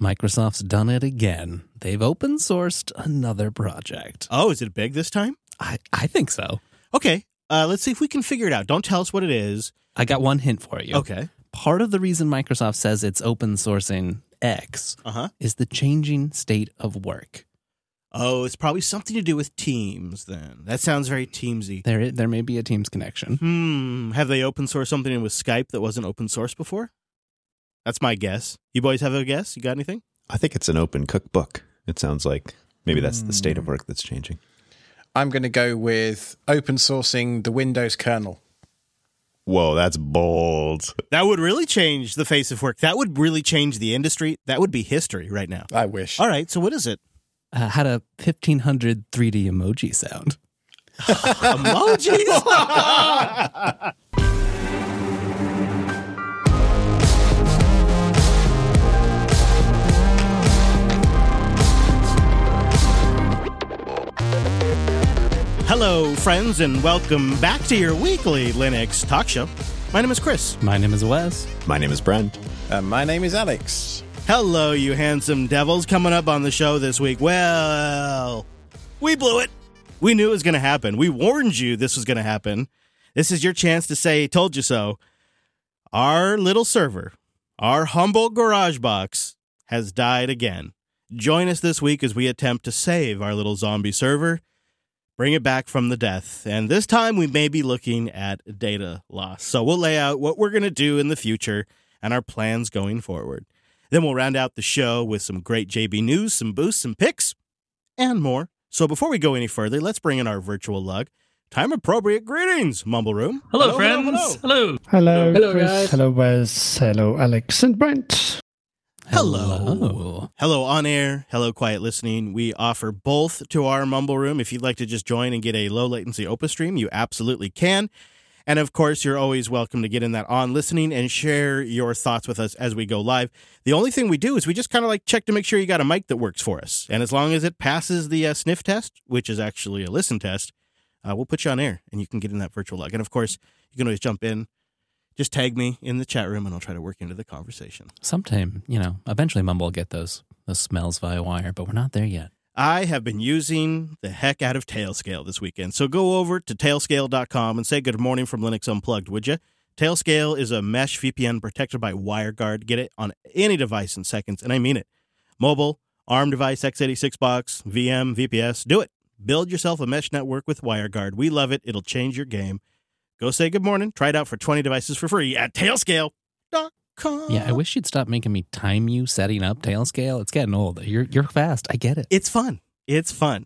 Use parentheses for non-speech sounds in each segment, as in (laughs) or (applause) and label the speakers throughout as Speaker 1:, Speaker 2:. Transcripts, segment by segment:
Speaker 1: Microsoft's done it again. They've open sourced another project.
Speaker 2: Oh, is it big this time?
Speaker 1: I, I think so.
Speaker 2: Okay, uh, let's see if we can figure it out. Don't tell us what it is.
Speaker 1: I got one hint for you.
Speaker 2: Okay.
Speaker 1: Part of the reason Microsoft says it's open sourcing X
Speaker 2: Uh huh.
Speaker 1: is the changing state of work.
Speaker 2: Oh, it's probably something to do with Teams. Then that sounds very Teamsy.
Speaker 1: There, there may be a Teams connection.
Speaker 2: Hmm. Have they open sourced something with Skype that wasn't open source before? That's my guess. You boys have a guess? You got anything?
Speaker 3: I think it's an open cookbook. It sounds like maybe that's the state of
Speaker 4: Hmm.
Speaker 3: work that's changing.
Speaker 4: I'm going to go with open sourcing the Windows kernel.
Speaker 3: Whoa, that's bold.
Speaker 2: That would really change the face of work. That would really change the industry. That would be history right now.
Speaker 4: I wish.
Speaker 2: All right. So what is it?
Speaker 1: Uh, had a 1500 3D emoji sound. (laughs)
Speaker 2: Emojis. (laughs) Hello, friends, and welcome back to your weekly Linux talk show. My name is Chris.
Speaker 1: My name is Wes.
Speaker 3: My name is Brent.
Speaker 4: Uh, my name is Alex.
Speaker 2: Hello, you handsome devils. Coming up on the show this week. Well, we blew it. We knew it was going to happen. We warned you this was going to happen. This is your chance to say, told you so. Our little server, our humble garage box, has died again. Join us this week as we attempt to save our little zombie server, bring it back from the death. And this time we may be looking at data loss. So we'll lay out what we're going to do in the future and our plans going forward. Then we'll round out the show with some great JB news, some boosts, some picks, and more. So before we go any further, let's bring in our virtual lug. Time appropriate greetings, Mumble Room.
Speaker 5: Hello, friends. Hello.
Speaker 6: Hello,
Speaker 5: Hello,
Speaker 6: Chris.
Speaker 5: guys.
Speaker 6: Hello, Wes. Hello, Alex and Brent.
Speaker 2: Hello. Hello, on air. Hello, quiet listening. We offer both to our Mumble Room. If you'd like to just join and get a low latency Opus stream, you absolutely can. And of course, you're always welcome to get in that on listening and share your thoughts with us as we go live. The only thing we do is we just kind of like check to make sure you got a mic that works for us. And as long as it passes the uh, sniff test, which is actually a listen test, uh, we'll put you on air and you can get in that virtual lug. And of course, you can always jump in. Just tag me in the chat room and I'll try to work into the conversation.
Speaker 1: Sometime, you know, eventually Mumble will get those those smells via wire, but we're not there yet.
Speaker 2: I have been using the heck out of Tailscale this weekend. So go over to tailscale.com and say good morning from Linux Unplugged, would you? Tailscale is a mesh VPN protected by WireGuard. Get it on any device in seconds, and I mean it. Mobile, ARM device, x86 box, VM, VPS, do it. Build yourself a mesh network with WireGuard. We love it. It'll change your game. Go say good morning. Try it out for 20 devices for free at tailscale.com.
Speaker 1: Yeah, I wish you'd stop making me time you setting up Tailscale. It's getting old. You're you're fast. I get it.
Speaker 2: It's fun. It's fun.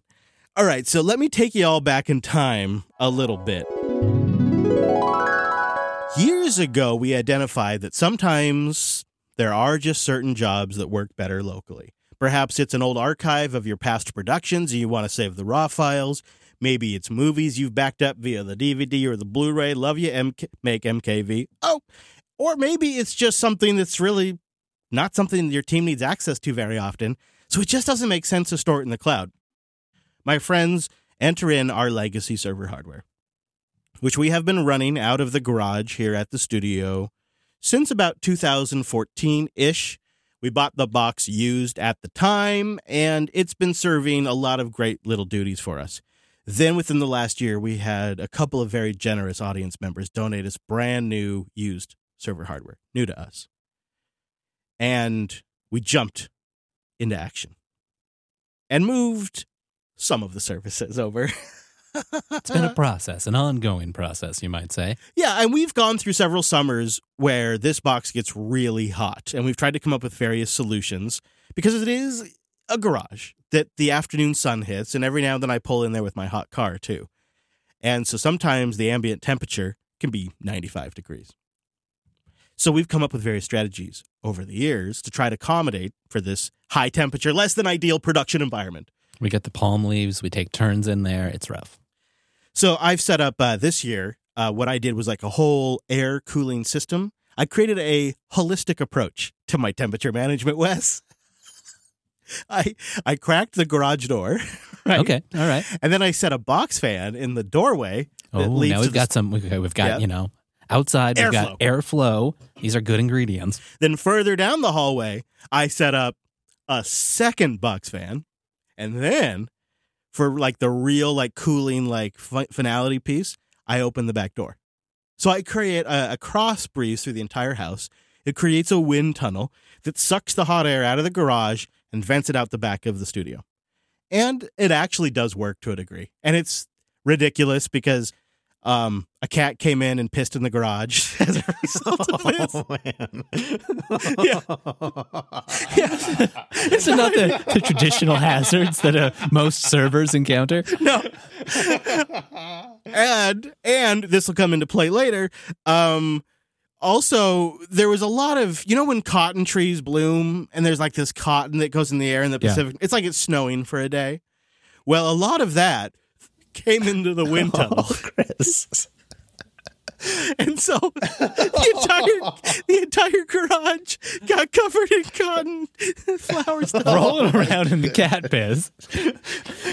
Speaker 2: All right, so let me take you all back in time a little bit. Years ago, we identified that sometimes there are just certain jobs that work better locally. Perhaps it's an old archive of your past productions and you want to save the raw files. Maybe it's movies you've backed up via the DVD or the Blu ray. Love you, MK- MakeMKV. Oh, or maybe it's just something that's really not something your team needs access to very often. So it just doesn't make sense to store it in the cloud. My friends, enter in our legacy server hardware, which we have been running out of the garage here at the studio since about 2014 ish. We bought the box used at the time, and it's been serving a lot of great little duties for us. Then, within the last year, we had a couple of very generous audience members donate us brand new used server hardware, new to us. And we jumped into action and moved some of the services (laughs) over.
Speaker 1: It's been a process, an ongoing process, you might say.
Speaker 2: Yeah, and we've gone through several summers where this box gets really hot, and we've tried to come up with various solutions because it is a garage that the afternoon sun hits, and every now and then I pull in there with my hot car too. And so sometimes the ambient temperature can be 95 degrees. So we've come up with various strategies over the years to try to accommodate for this high temperature, less than ideal production environment.
Speaker 1: We get the palm leaves, we take turns in there. It's rough.
Speaker 2: So I've set up uh, this year. Uh, what I did was like a whole air cooling system. I created a holistic approach to my temperature management, (laughs) Wes. (laughs) I I cracked the garage door, (laughs) right?
Speaker 1: Okay, all right.
Speaker 2: and then I set a box fan in the doorway. that
Speaker 1: Oh, now we've
Speaker 2: the-
Speaker 1: got some. We've got, we've got
Speaker 2: Yeah.
Speaker 1: you know, outside we've got airflow. These are good ingredients.
Speaker 2: Then further down the hallway, I set up a second box fan, and then for like the real like cooling like finality piece, I open the back door. So I create a, a cross breeze through the entire house. It creates a wind tunnel that sucks the hot air out of the garage and vents it out the back of the studio. And it actually does work to a degree. And it's ridiculous because um, a cat came in and pissed in the garage (laughs) as a (laughs) result of this.
Speaker 3: Oh man. (laughs)
Speaker 2: Yeah. Yeah.
Speaker 1: It's not the, the traditional hazards that uh, most servers encounter.
Speaker 2: no. and and this will come into play later. Um also there was a lot of you know when cotton trees bloom and there's like this cotton that goes in the air in the
Speaker 1: Yeah.
Speaker 2: Pacific. It's like it's snowing for a day. Well, a lot of that came into the (laughs) wind tunnel.
Speaker 3: Oh, Chris. (laughs)
Speaker 2: And so the entire the entire garage got covered in cotton flower stuff.
Speaker 1: Rolling around in the cat piss,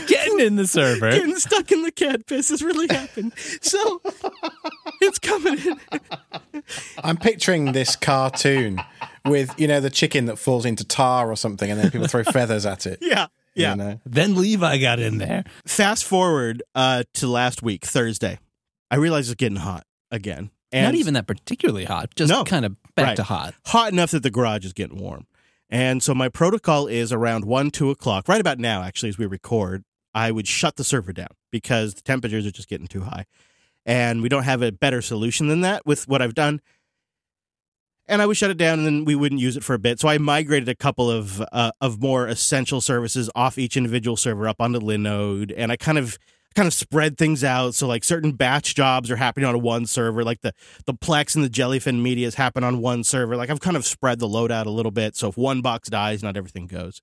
Speaker 1: getting in the server.
Speaker 2: Getting stuck in the cat piss has really happened. So it's coming in.
Speaker 4: I'm picturing this cartoon with, you know, the chicken that falls into tar or something and then people throw feathers at it.
Speaker 2: Yeah. Yeah.
Speaker 4: You know?
Speaker 1: Then Levi got in there.
Speaker 2: Fast forward uh, to last week, Thursday. I realized it's getting hot again. And
Speaker 1: Not even that particularly hot, just
Speaker 2: No.
Speaker 1: kind of back
Speaker 2: Right.
Speaker 1: to hot.
Speaker 2: hot enough that the garage is getting warm. And so my protocol is around one, two o'clock, right about now, actually, as we record, I would shut the server down because the temperatures are just getting too high. And we don't have a better solution than that with what I've done. And I would shut it down and then we wouldn't use it for a bit. So I migrated a couple of uh, of more essential services off each individual server up onto Linode. And I kind of kind of spread things out. So like certain batch jobs are happening on one server, like the the Plex and the Jellyfin medias happen on one server. Like I've kind of spread the load out a little bit. So if one box dies, not everything goes.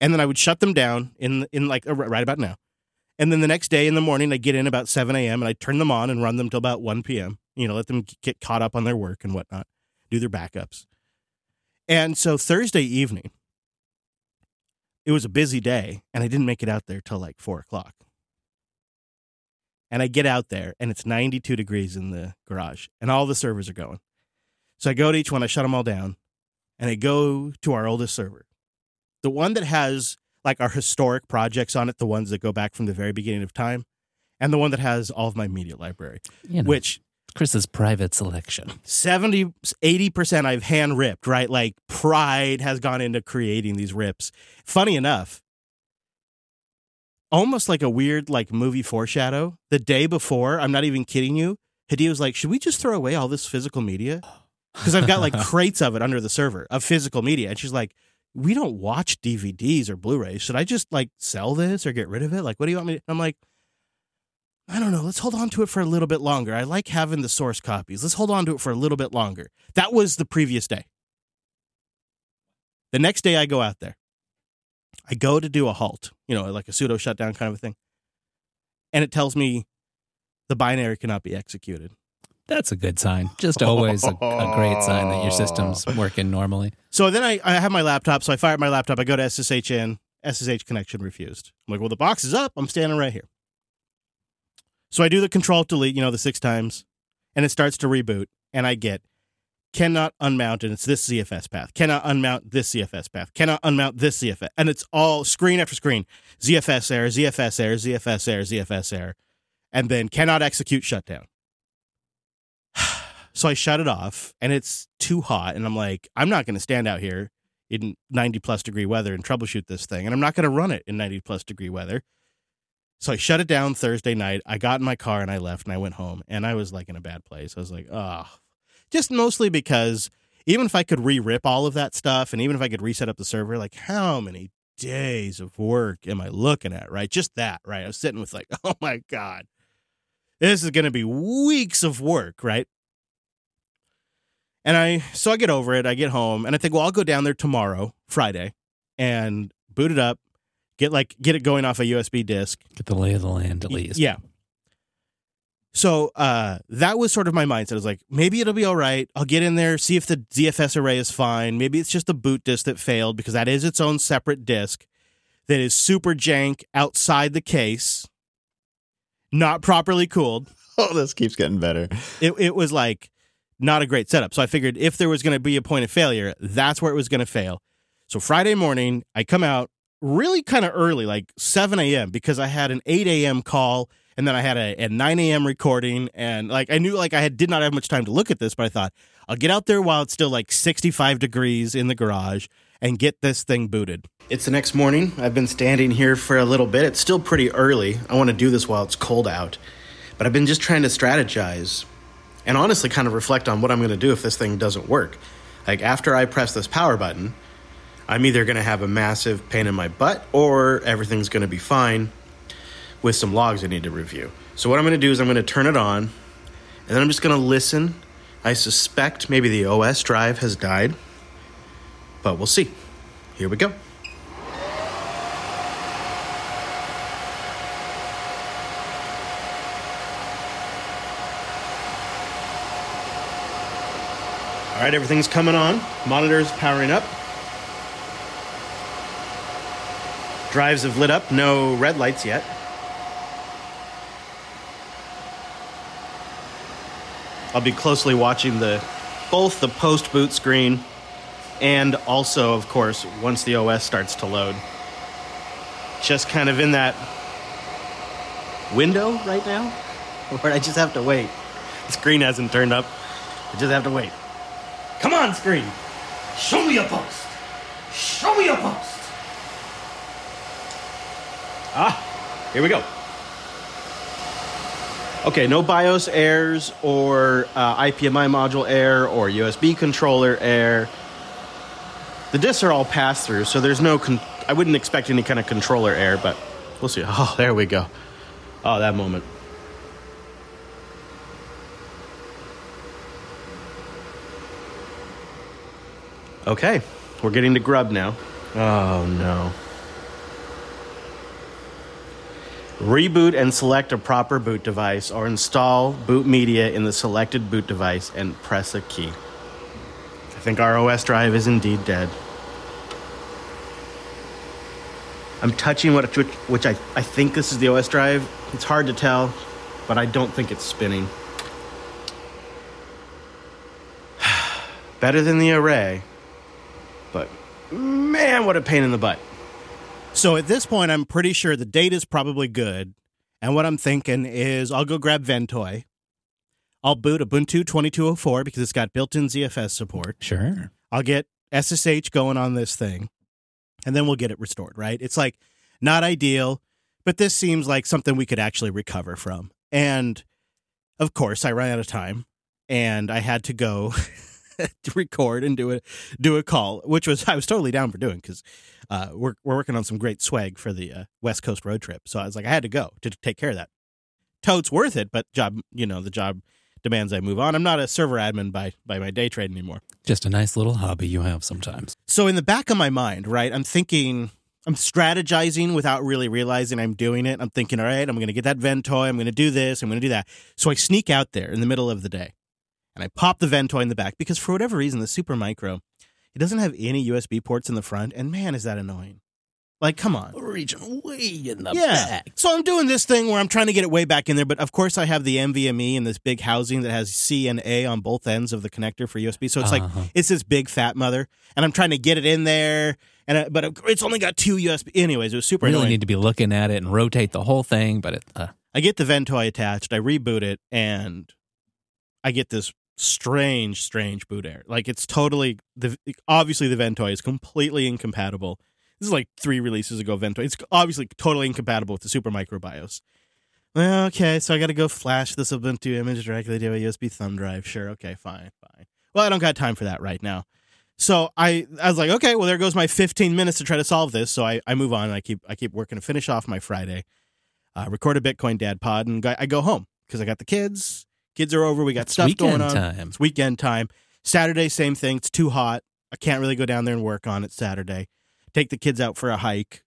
Speaker 2: And then I would shut them down in in like uh, right about now. And then the next day in the morning, I get in about 7 a.m. and I turn them on and run them till about 1 p.m. You know, let them get caught up on their work and whatnot, do their backups. And so Thursday evening, it was a busy day, and I didn't make it out there till like four o'clock. And I get out there, and it's 92 degrees in the garage, and all the servers are going. So I go to each one, I shut them all down, and I go to our oldest server, the one that has like our historic projects on it, the ones that go back from the very beginning of time, and the one that has all of my media library,
Speaker 1: You know,
Speaker 2: which
Speaker 1: Chris's private selection.
Speaker 2: 70 80% I've hand ripped, right? Like pride has gone into creating these rips. Funny enough, almost like a weird like movie foreshadow. The day before, I'm not even kidding you, Hadea was like, "Should we just throw away all this physical media?" Cuz I've got like (laughs) crates of it under the server of physical media. And she's like, "We don't watch DVDs or Blu-rays. Should I just like sell this or get rid of it? Like what do you want me to I'm like, I don't know. Let's hold on to it for a little bit longer. I like having the source copies. Let's hold on to it for a little bit longer. That was the previous day. The next day, I go out there. I go to do a halt, you know, like a sudo shutdown kind of a thing. And it tells me the binary cannot be executed.
Speaker 1: That's a good sign. Just always a, a great sign that your system's (laughs) working normally.
Speaker 2: So then I, I have my laptop. So I fire up my laptop. I go to SSH in. SSH connection refused. I'm like, well, the box is up. I'm standing right here. So I do the control delete, you know, the six times, and it starts to reboot. And I get cannot unmount, and it's this ZFS path. Cannot unmount this ZFS path. Cannot unmount this ZFS. And it's all screen after screen ZFS error, ZFS error, ZFS error, ZFS error. And then cannot execute shutdown. (sighs) So I shut it off, and it's too hot. And I'm like, I'm not going to stand out here in 90 plus degree weather and troubleshoot this thing. And I'm not going to run it in 90 plus degree weather. So I shut it down Thursday night. I got in my car and I left and I went home and I was like in a bad place. I was like, oh, just mostly because even if I could re rip all of that stuff and even if I could reset up the server, like how many days of work am I looking at, right? Just that, right? I was sitting with like, (laughs) oh my God, this is going to be weeks of work, right? And I, so I get over it. I get home and I think, well, I'll go down there tomorrow, Friday, and boot it up, get like, get it going off a USB disk.
Speaker 1: Get the lay of the land at least.
Speaker 2: Yeah. So uh, that was sort of my mindset. I was like, maybe it'll be all right. I'll get in there, see if the ZFS array is fine. Maybe it's just the boot disk that failed because that is its own separate disk that is super jank outside the case, not properly cooled. (laughs)
Speaker 3: Oh, this keeps getting better.
Speaker 2: It, it was like not a great setup. So I figured if there was going to be a point of failure, that's where it was going to fail. So Friday morning, I come out really kind of early, like 7 a.m., because I had an 8 a.m. call and then I had a, a 9 a.m. recording. And like I knew like I had, did not have much time to look at this, but I thought I'll get out there while it's still like 65 degrees in the garage and get this thing booted. It's the next morning. I've been standing here for a little bit. It's still pretty early. I want to do this while it's cold out. But I've been just trying to strategize and honestly kind of reflect on what I'm going to do if this thing doesn't work. Like after I press this power button, I'm either going to have a massive pain in my butt or everything's going to be fine with some logs I need to review. So, what I'm going to do is I'm going to turn it on and then I'm just going to listen. I suspect maybe the OS drive has died, but we'll see. Here we go. All right, everything's coming on. Monitor's powering up. Drives have lit up, no red lights yet. I'll be closely watching the both the post boot screen and also, of course, once the OS starts to load. Just kind of in that window right now (laughs) where I just have to wait. The screen hasn't turned up. I just have to wait. Come on, screen. Show me a post. Show me a post. Ah, here we go. Okay, no BIOS errors or uh, IPMI module error or USB controller error. The disks are all pass through, so there's no. Con- I wouldn't expect any kind of controller error, but we'll see. (laughs) Oh, there we go. Oh, that moment. Okay, we're getting to grub now. Oh no. Reboot and select a proper boot device or install boot media in the selected boot device and press a key. I think our OS drive is indeed dead. I'm touching what which, which I, I think this is the OS drive. It's hard to tell, but I don't think it's spinning. (sighs) Better than the array, but man, what a pain in the butt. So at this point, I'm pretty sure the date is probably good. And what I'm thinking is I'll go grab Ventoy. I'll boot Ubuntu 2204 because it's got built in ZFS support.
Speaker 1: Sure.
Speaker 2: I'll get SSH going on this thing, and then we'll get it restored, right? It's like not ideal, but this seems like something we could actually recover from. And of course, I ran out of time and I had to go (laughs) (laughs) record and do a do a call, which was I was totally down for doing because uh, we're we're working on some great swag for the uh, West Coast road trip. So I was like, I had to go to take care of that. Totes worth it, but job, you know, the job demands I move on. I'm not a server admin by by my day trade anymore.
Speaker 1: Just a nice little hobby you have sometimes.
Speaker 2: So in the back of my mind, right, I'm thinking I'm strategizing without really realizing I'm doing it. I'm thinking, all right, I'm going to get that Ventoy. I'm going to do this. I'm going to do that. So I sneak out there in the middle of the day and I pop the Ventoy in the back because for whatever reason, the Super Micro, it doesn't have any USB ports in the front. And man, is that annoying. Like, come on.
Speaker 1: Reaching way in the
Speaker 2: Yeah.
Speaker 1: back.
Speaker 2: So I'm doing this thing where I'm trying to get it way back in there, but of course I have the NVMe and this big housing that has C and A on both ends of the connector for USB. So it's
Speaker 1: Uh-huh.
Speaker 2: like it's this big fat mother, and I'm trying to get it in there, and I, but it's only got two USB. Anyways, it was super annoying.
Speaker 1: Really
Speaker 2: annoying.
Speaker 1: need to be looking at it and rotate the whole thing, but it, uh,
Speaker 2: I get the Ventoy attached, I reboot it, and I get this strange, strange boot error. Like it's totally the obviously the Ventoy is completely incompatible. This is like three releases ago. Ventoy. It's obviously totally incompatible with the Super Micro BIOS. Well, okay, so I got to go flash this Ubuntu image directly to a USB thumb drive. Sure, okay, fine, fine. Well, I don't got time for that right now. So I, I was like, okay, well, there goes my 15 minutes to try to solve this. So I, I move on. I keep, I keep working to finish off my Friday. Uh, record a Bitcoin Dad pod, and I go home because I got the kids. Kids are over. We got
Speaker 1: It's
Speaker 2: stuff going on.
Speaker 1: time.
Speaker 2: It's weekend time. Saturday, same thing. It's too hot. I can't really go down there and work on it Saturday. Take the kids out for a hike,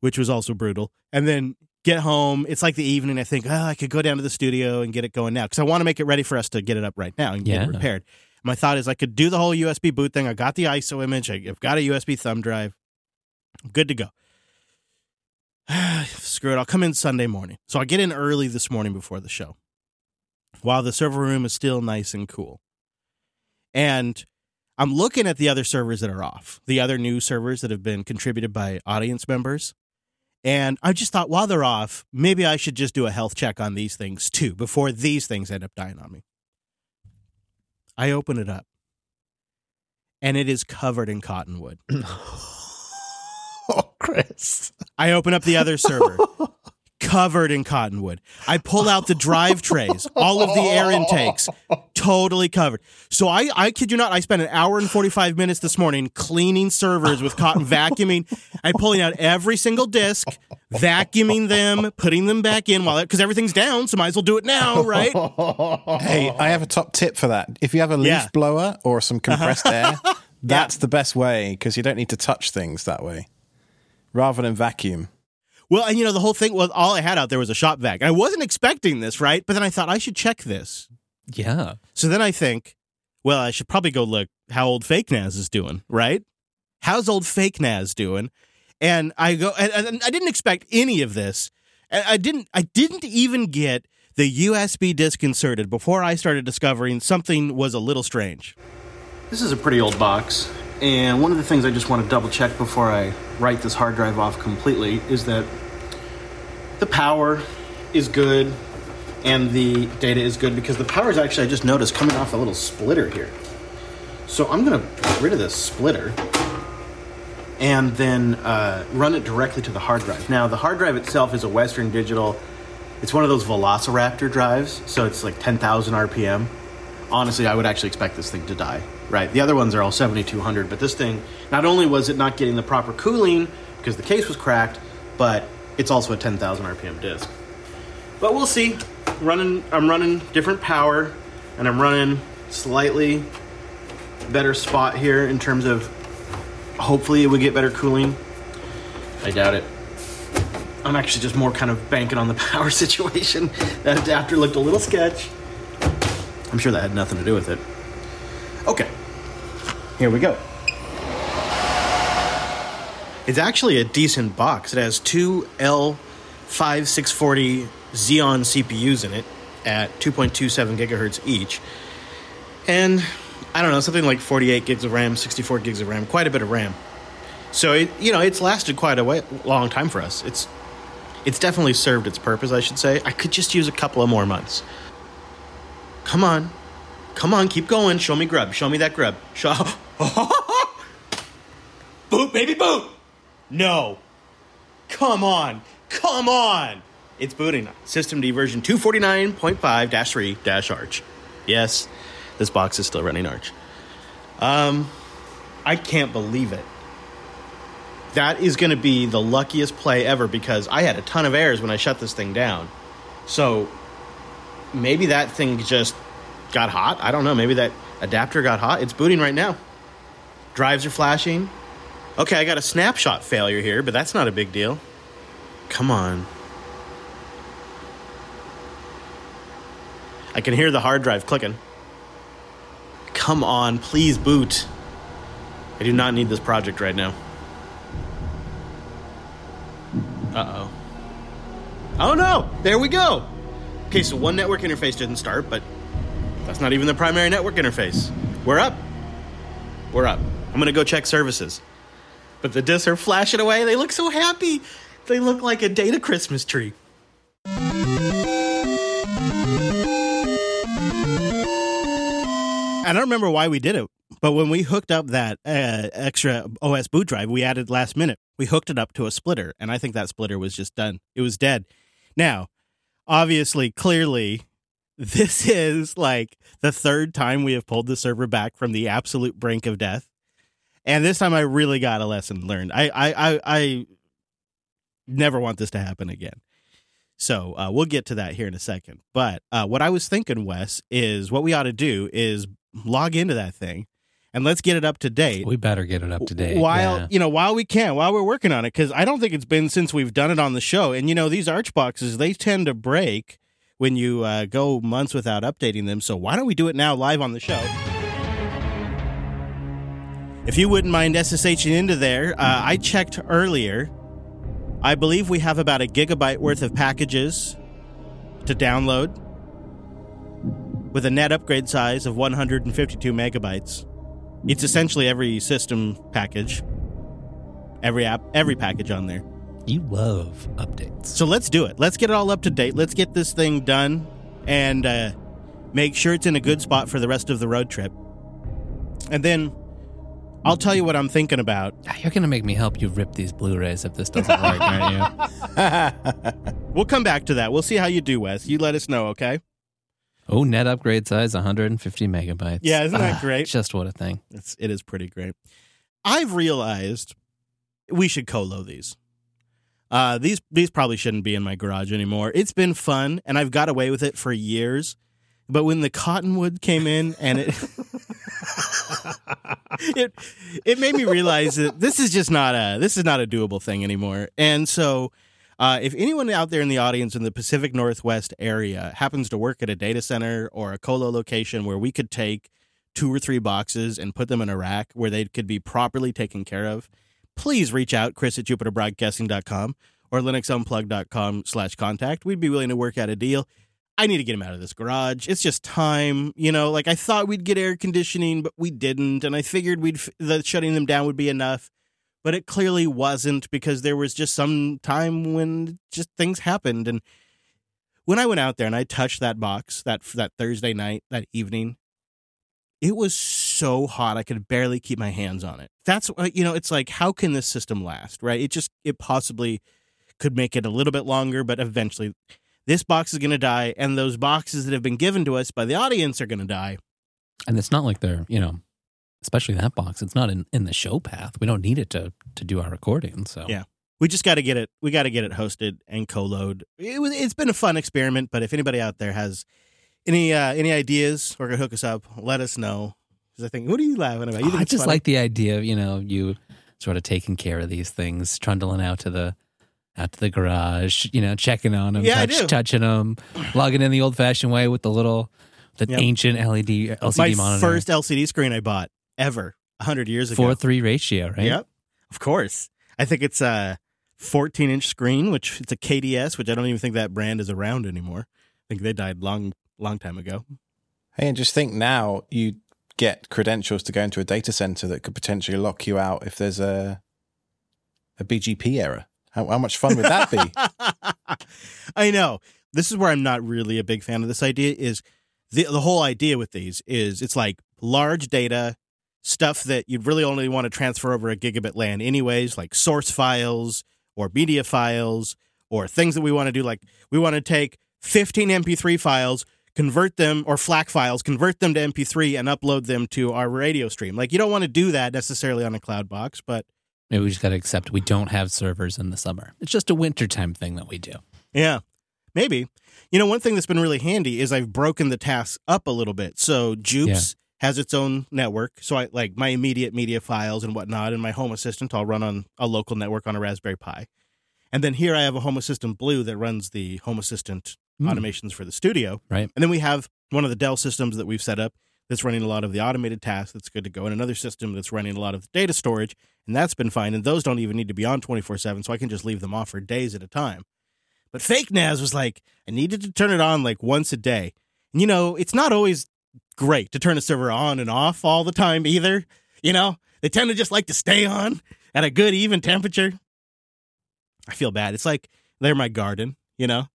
Speaker 2: which was also brutal. And then get home. It's like the evening. I think, oh, I could go down to the studio and get it going now because I want to make it ready for us to get it up right now and get
Speaker 1: Yeah.
Speaker 2: it repaired. My thought is I could do the whole USB boot thing. I got the ISO image. I've got a USB thumb drive. I'm good to go. (sighs) Screw it. I'll come in Sunday morning. So I get in early this morning before the show while the server room is still nice and cool. And
Speaker 3: I'm looking at the other servers that are off, the other new servers that have been contributed by audience members. And I just thought while they're off, maybe I should just do a health check on these things too before these things end up dying on me. I open it up and it is covered in cottonwood. (laughs)
Speaker 7: Oh, Chris.
Speaker 3: I open up the other server, (laughs) covered in cottonwood. I pull out the drive trays, all of the air intakes, totally covered. So I, I kid you not, I spent an hour and 45 minutes this morning cleaning servers with cotton, vacuuming. I'm pulling out every single disk, vacuuming them, putting them back in while because everything's down, so might as well do it now, right?
Speaker 4: Hey, I have a top tip for that. If you have a leaf
Speaker 3: Yeah.
Speaker 4: blower or some compressed uh-huh. air, (laughs) that's the best way because you don't need to touch things that way rather than vacuum.
Speaker 3: Well, and you know, the whole thing was all I had out there was a shop vac. I wasn't expecting this, right? But then I thought I should check this.
Speaker 1: Yeah.
Speaker 3: So then I think, well, I should probably go look how old Fake Naz is doing, right? How's old Fake Naz doing? And I go, and, and I didn't expect any of this. And I didn't, I didn't even get the USB disc inserted before I started discovering something was a little strange.
Speaker 2: This is a pretty old box, and one of the things I just want to double check before I write this hard drive off completely is that the power is good and the data is good because the power is actually, I just noticed, coming off a little splitter here. So I'm going to get rid of this splitter and then uh, run it directly to the hard drive. Now, the hard drive itself is a Western Digital. It's one of those Velociraptor drives, so it's like 10,000 RPM. Honestly, I would actually expect this thing to die. Right, the other ones are all 7200, but this thing, not only was it not getting the proper cooling because the case was cracked, but it's also a 10,000 RPM disk. But we'll see. Running, I'm running different power, and I'm running slightly better spot here in terms of hopefully it would get better cooling. I doubt it. I'm actually just more kind of banking on the (laughs) power situation. That adapter looked a little sketch. I'm sure that had nothing to do with it. Okay, here we go. It's actually a decent box. It has two L5640 Xeon CPUs in it at 2.27 gigahertz each. And I don't know, something like 48 gigs of RAM, 64 gigs of RAM, quite a bit of RAM. So it, you know, it's lasted quite a way, long time for us. It's it's definitely served its purpose, I should say. I could just use a couple of more months. Come on. Come on, keep going. Show me grub. Show me that grub. Show (laughs) Boot, baby, boot. No. Come on. Come on. It's booting. systemd version 249.5-3 Arch. Yes, this box is still running Arch. Um, I can't believe it. That is going to be the luckiest play ever because I had a ton of errors when I shut this thing down. So maybe that thing just got hot. I don't know. Maybe that adapter got hot. It's booting right now. Drives are flashing. Okay, I got a snapshot failure here, but that's not a big deal. Come on. I can hear the hard drive clicking. Come on, please boot. I do not need this project right now. Uh oh. Oh no! There we go! Okay, so one network interface didn't start, but that's not even the primary network interface. We're up. We're up. I'm gonna go check services. But the discs are flashing away. They look so happy. They look like a data Christmas tree. I don't remember why we did it, but when we hooked up that uh, extra OS boot drive we added last minute, we hooked it up to a splitter, and I think that splitter was just done. It was dead. Now, obviously, clearly, this is like the third time we have pulled the server back from the absolute brink of death, and this time I really got a lesson learned. I I I, I never want this to happen again. So uh, we'll get to that here in a second. But uh, what I was thinking, Wes, is what we ought to do is log into that thing and let's get it up to date.
Speaker 1: We better get it up to date.
Speaker 3: While
Speaker 1: yeah.
Speaker 3: you know, while we can, while we're working on it, because I don't think it's been since we've done it on the show. And you know, these arch boxes they tend to break when you uh, go months without updating them. So why don't we do it now live on the show? If you wouldn't mind SSHing into there, uh, I checked earlier. I believe we have about a gigabyte worth of packages to download with a net upgrade size of 152 megabytes.
Speaker 2: It's essentially every system package, every app, every package on there.
Speaker 1: You love updates.
Speaker 2: So let's do it. Let's get it all up to date. Let's get this thing done and uh, make sure it's in a good spot for the rest of the road trip. And then I'll tell you what I'm thinking about.
Speaker 1: Ah, You're going to make me help you rip these Blu-rays if this doesn't work, aren't you? (laughs) (laughs)
Speaker 2: We'll come back to that. We'll see how you do, Wes. You let us know, okay?
Speaker 1: Oh, net upgrade size 150 megabytes.
Speaker 2: Yeah, isn't that
Speaker 1: Ah,
Speaker 2: great?
Speaker 1: Just what a thing.
Speaker 2: It's it is pretty great. I've realized we should colo these. Uh, these these probably shouldn't be in my garage anymore. It's been fun, and I've got away with it for years. But when the cottonwood came in, and it (laughs) it it made me realize that this is just not a this is not a doable thing anymore. And so, uh, if anyone out there in the audience in the Pacific Northwest area happens to work at a data center or a colo location where we could take two or three boxes and put them in a rack where they could be properly taken care of, please reach out, Chris at JupiterBroadcasting.com or LinuxUnplugged.com slash contact. We'd be willing to work out a deal. I need to get him out of this garage. It's just time, you know. Like I thought we'd get air conditioning, but we didn't, and I figured we'd f- that shutting them down would be enough, but it clearly wasn't because there was just some time when just things happened. And when I went out there and I touched that box that that Thursday night, that evening, it was so hot I could barely keep my hands on it. That's uh, you know, it's like how can this system last, right? It just it possibly could make it a little bit longer, but eventually this box is going to die and those boxes that have been given to us by the audience are going to die.
Speaker 1: And it's not like they're, you know, especially that box. It's not in, in the show path. We don't need it to to do our recording. So
Speaker 2: Yeah. We just got to get it we got to get it hosted and co-load. It was it's been a fun experiment, but if anybody out there has any uh any ideas or can hook us up, let us know. Cuz I think what are you laughing about? You think
Speaker 1: I just
Speaker 2: funny?
Speaker 1: like the idea of you know you sort of taking care of these things, trundling out to the out to the garage, you know, checking on them,
Speaker 2: Yeah,
Speaker 1: touch, touching them, logging in the old fashioned way with the little the
Speaker 2: Yep.
Speaker 1: ancient LED LCD
Speaker 2: my
Speaker 1: monitor,
Speaker 2: first LCD screen I bought ever 100 years ago.
Speaker 1: four three ratio, right?
Speaker 2: Yep. Of course. I think it's a 14 inch screen, which it's a KDS, which I don't even think that brand is around anymore. I think they died long, long time ago.
Speaker 4: Hey, and just think now you get credentials to go into a data center that could potentially lock you out if there's a a BGP error. How, how much fun would that be? (laughs)
Speaker 2: I know. This is where I'm not really a big fan of this idea is the the whole idea with these is it's like large data stuff that you'd really only want to transfer over a gigabit LAN anyways, like source files or media files or things that we want to do like we want to take 15 MP3 files, convert them or FLAC files, convert them to MP3 and upload them to our radio stream. Like you don't want to do that necessarily on a cloud box, but
Speaker 1: Maybe we just got to accept we don't have servers in the summer. It's just a wintertime thing that we do.
Speaker 2: Yeah, maybe. You know, one thing that's been really handy is I've broken the tasks up a little bit. So Jupes has its own network. So I like my immediate media files and whatnot, and my Home Assistant I'll run on a local network on a Raspberry Pi. And then here I have a Home Assistant Blue that runs the Home Assistant
Speaker 1: Hmm.
Speaker 2: automations for the studio.
Speaker 1: Right.
Speaker 2: And then we have one of the Dell systems that we've set up that's running a lot of the automated tasks that's good to go, and another system that's running a lot of the data storage, and that's been fine. And those don't even need to be on 24 7, so I can just leave them off for days at a time. But Fake Naz was like, I needed to turn it on like once a day. And you know, it's not always great to turn a server on and off all the time either. You know, they tend to just like to stay on at a good, even temperature. I feel bad. It's like they're my garden, you know,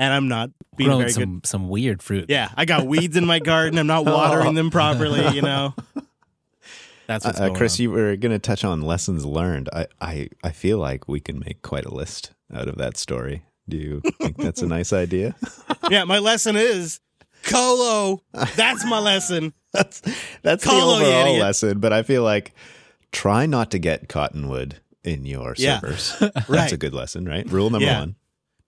Speaker 2: and I'm not being
Speaker 1: Growing
Speaker 2: very good.
Speaker 1: some some weird fruit.
Speaker 2: Yeah, I got weeds in my garden. I'm not watering them properly. You know, (laughs) that's what's
Speaker 3: Uh,
Speaker 2: going
Speaker 3: Chris,
Speaker 2: on.
Speaker 3: you were going to touch on lessons learned. I, I, I feel like we can make quite a list out of that story. Do you think that's a (laughs) nice idea?
Speaker 2: yeah, my lesson is Colo. That's my lesson. (laughs)
Speaker 3: that's that's
Speaker 2: Colo,
Speaker 3: the
Speaker 2: you
Speaker 3: overall
Speaker 2: idiot.
Speaker 3: lesson. But I feel like try not to get cottonwood in your
Speaker 2: Yeah.
Speaker 3: servers.
Speaker 2: Right.
Speaker 3: That's a good lesson, right? Rule number
Speaker 2: Yeah.
Speaker 3: one.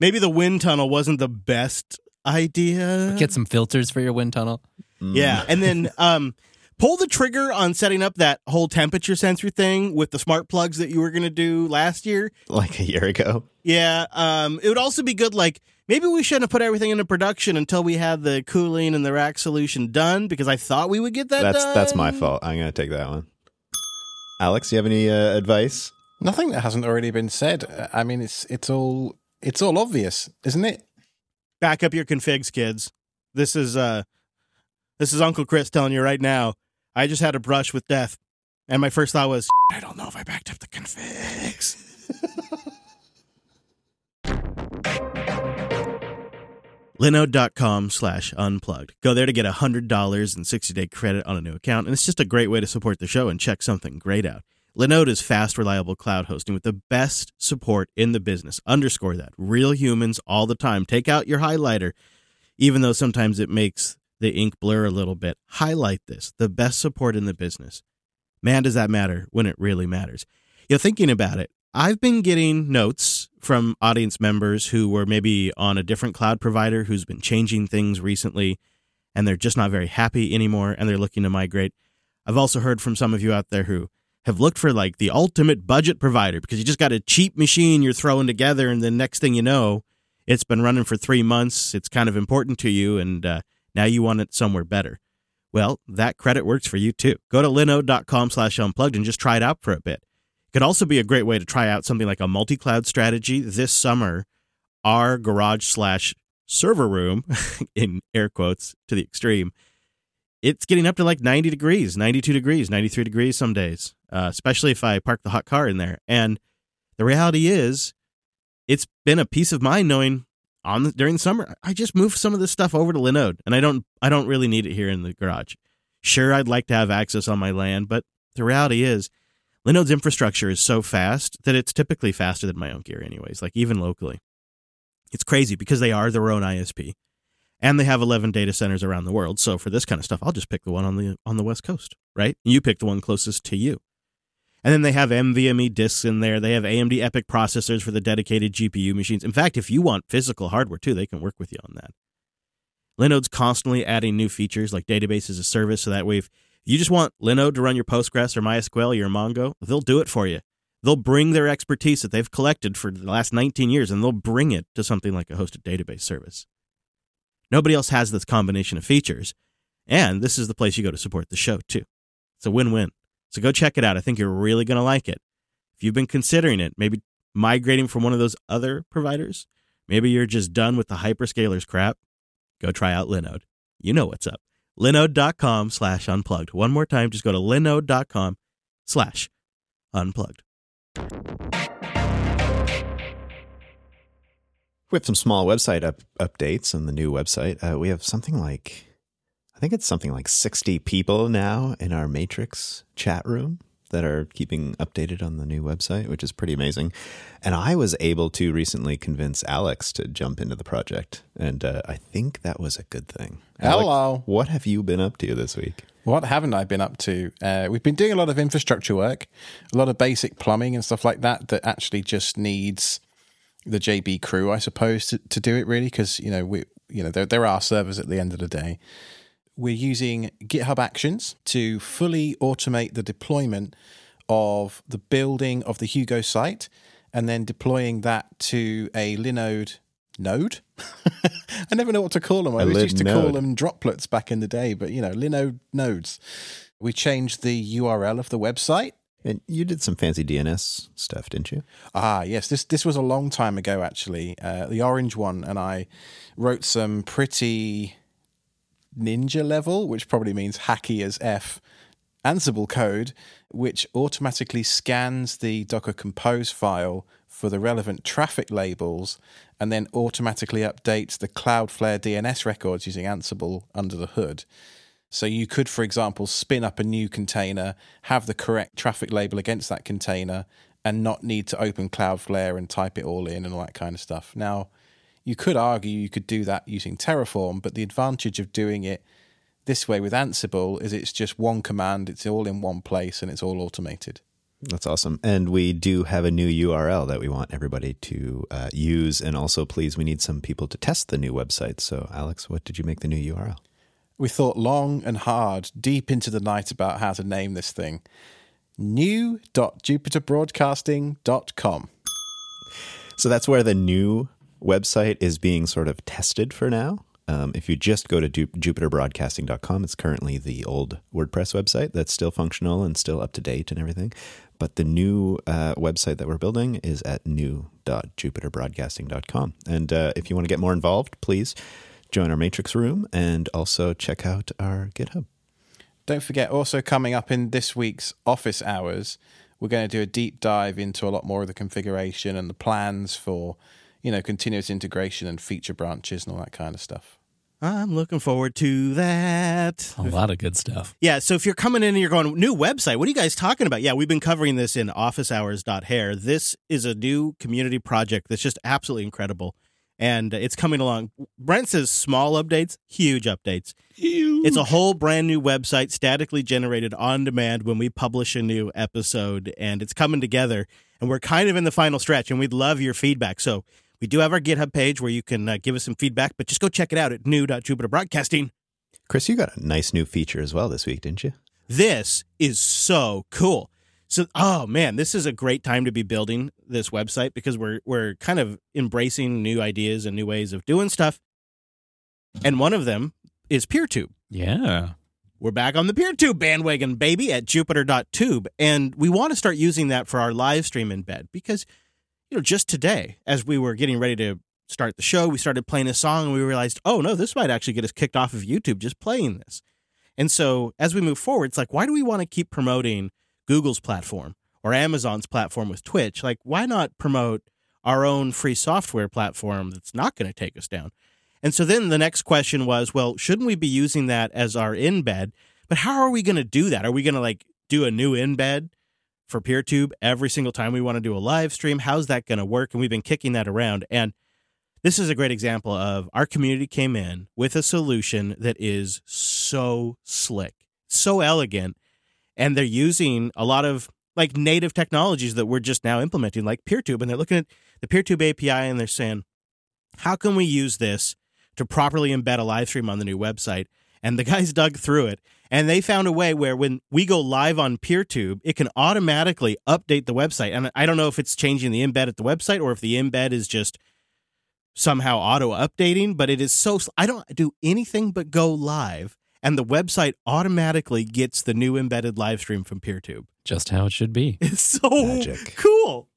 Speaker 2: Maybe the wind tunnel wasn't the best idea.
Speaker 1: Get some filters for your wind tunnel.
Speaker 3: Mm.
Speaker 2: Yeah, and then um, pull the trigger on setting up that whole temperature sensor thing with the smart plugs that you were going to do last year.
Speaker 3: like a year ago.
Speaker 2: Yeah, um, it would also be good. Like maybe we shouldn't have put everything into production until we had the cooling and the rack solution done because I thought we would get that.
Speaker 3: That's
Speaker 2: done.
Speaker 3: that's my fault. I'm going to take that one. Alex, do you have any uh, advice?
Speaker 4: Nothing that hasn't already been said. Uh, I mean, it's it's all it's all obvious, isn't it?
Speaker 2: Back up your configs, kids. This is uh, this is Uncle Chris telling you right now. I just had a brush with death. And my first thought was, I don't know if I backed up the configs. (laughs) Linode.com slash unplugged. Go there to get $100 and 60 day credit on a new account. And it's just a great way to support the show and check something great out. Linode is fast, reliable cloud hosting with the best support in the business. Underscore that. Real humans all the time. Take out your highlighter, even though sometimes it makes the ink blur a little bit. Highlight this. The best support in the business. Man, does that matter when it really matters. You know, thinking about it, I've been getting notes from audience members who were maybe on a different cloud provider who's been changing things recently and they're just not very happy anymore and they're looking to migrate. I've also heard from some of you out there who have looked for like the ultimate budget provider because you just got a cheap machine you're throwing together and the next thing you know, it's been running for three months. It's kind of important to you and uh, now you want it somewhere better. Well, that credit works for you too. Go to linode.com slash unplugged and just try it out for a bit. It could also be a great way to try out something like a multi-cloud strategy. This summer, our garage slash server room, (laughs) in air quotes to the extreme, it's getting up to like 90 degrees, 92 degrees, 93 degrees some days, uh, especially if I park the hot car in there. And the reality is, it's been a peace of mind knowing on the, during the summer I just moved some of this stuff over to Linode, and I don't I don't really need it here in the garage. Sure, I'd like to have access on my land, but the reality is, Linode's infrastructure is so fast that it's typically faster than my own gear, anyways. Like even locally, it's crazy because they are their own ISP, and they have 11 data centers around the world. So for this kind of stuff, I'll just pick the one on the on the west coast, right? You pick the one closest to you. And then they have NVMe disks in there. They have AMD EPYC processors for the dedicated GPU machines. In fact, if you want physical hardware too, they can work with you on that. Linode's constantly adding new features like database as a service, so that way if you just want Linode to run your Postgres or MySQL or your Mongo, they'll do it for you. They'll bring their expertise that they've collected for the last 19 years and they'll bring it to something like a hosted database service. Nobody else has this combination of features, and this is the place you go to support the show too. It's a win win. So go check it out. I think you're really going to like it. If you've been considering it, maybe migrating from one of those other providers, maybe you're just done with the hyperscalers crap, go try out Linode. You know what's up. Linode.com slash unplugged. One more time, just go to linode.com slash unplugged.
Speaker 3: We have some small website up, updates on the new website. Uh, we have something like, I think it's something like 60 people now in our Matrix chat room that are keeping updated on the new website, which is pretty amazing. And I was able to recently convince Alex to jump into the project. And uh, I think that was a good thing. Alex,
Speaker 4: Hello.
Speaker 3: what have you been up to this week?
Speaker 4: What haven't I been up to? Uh, we've been doing a lot of infrastructure work, a lot of basic plumbing and stuff like that that actually just needs the JB crew, I suppose, to, to do it really, because you know we you know there there are servers at the end of the day. We're using GitHub Actions to fully automate the deployment of the building of the Hugo site, and then deploying that to a Linode node. (laughs) I never know what to call them. I always used to call them droplets back in the day, but you know, Linode nodes. We changed the URL of the website.
Speaker 3: And you did some fancy DNS stuff, didn't you?
Speaker 4: Ah, yes. This this was a long time ago, actually. Uh, the orange one, and I wrote some pretty ninja level, which probably means hacky as f, Ansible code, which automatically scans the Docker Compose file for the relevant Traefik labels, and then automatically updates the Cloudflare DNS records using Ansible under the hood. So you could, for example, spin up a new container, have the correct Traefik label against that container, and not need to open Cloudflare and type it all in and all that kind of stuff. Now, you could argue you could do that using Terraform, but the advantage of doing it this way with Ansible is it's just one command, it's all in one place, and it's all automated.
Speaker 3: That's awesome. And we do have a new URL that we want everybody to uh, use. And also, please, we need some people to test the new website. So, Alex, what did you make the new URL?
Speaker 4: We thought long and hard, deep into the night, about how to name this thing. New.jupiterbroadcasting.com.
Speaker 3: So that's where the new website is being sort of tested for now. Um, if you just go to Ju- jupiterbroadcasting.com, it's currently the old WordPress website that's still functional and still up to date and everything. But the new uh, website that we're building is at new.jupiterbroadcasting.com. And uh, if you want to get more involved, please join our Matrix room and also check out our GitHub.
Speaker 4: Don't forget, also coming up in this week's office hours, we're going to do a deep dive into a lot more of the configuration and the plans for, you know, continuous integration and feature branches and all that kind of stuff.
Speaker 2: I'm looking forward to that.
Speaker 1: A lot of good stuff.
Speaker 2: Yeah, so if you're coming in and you're going, new website, what are you guys talking about? Yeah, we've been covering this in officehours.hair. This is a new community project that's just absolutely incredible. And it's coming along. Brent says small updates, huge updates. Huge. It's a whole brand new website, statically generated on demand when we publish a new episode, and it's coming together. And we're kind of in the final stretch, and we'd love your feedback. So we do have our GitHub page where you can uh, give us some feedback, but just go check it out at new.jupiterbroadcasting.
Speaker 3: Chris, you got a nice new feature as well this week, didn't you?
Speaker 2: This is so cool. So, oh man, this is a great time to be building this website because we're we're kind of embracing new ideas and new ways of doing stuff. And one of them is PeerTube.
Speaker 1: Yeah.
Speaker 2: We're back on the PeerTube bandwagon, baby, at jupiter.tube. And we want to start using that for our live stream embed because, you know, just today, as we were getting ready to start the show, we started playing a song and we realized, oh no, this might actually get us kicked off of YouTube just playing this. And so as we move forward, it's like, why do we want to keep promoting Google's platform or Amazon's platform with Twitch? Like, why not promote our own free software platform that's not going to take us down? And so then the next question was, well, shouldn't we be using that as our embed? But how are we going to do that? Are we going to like do a new embed for PeerTube every single time we want to do a live stream? How's that going to work? And we've been kicking that around. And this is a great example of our community came in with a solution that is so slick, so elegant, and they're using a lot of like native technologies that we're just now implementing, like PeerTube, and they're looking at the PeerTube API and they're saying, how can we use this to properly embed a live stream on the new website? And the guys (laughs) dug through it and they found a way where when we go live on PeerTube, it can automatically update the website. And I don't know if it's changing the embed at the website or if the embed is just somehow auto updating, but it is so I don't do anything but go live and the website automatically gets the new embedded live stream from PeerTube.
Speaker 1: Just how it should be. (laughs)
Speaker 2: It's so
Speaker 3: Magic.
Speaker 2: cool.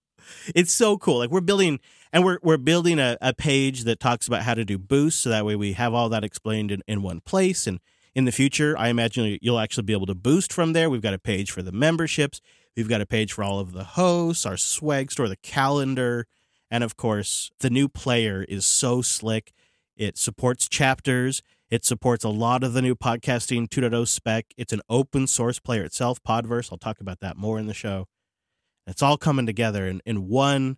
Speaker 2: It's so cool. Like we're building and we're we're building a, a page that talks about how to do boosts so that way we have all that explained in, in one place. And in the future, I imagine you'll actually be able to boost from there. We've got a page for the memberships. We've got a page for all of the hosts, our swag store, the calendar, and of course, the new player is so slick. It supports chapters. It supports a lot of the new podcasting 2.0 spec. It's an open source player itself, Podverse. I'll talk about that more in the show. It's all coming together in, in one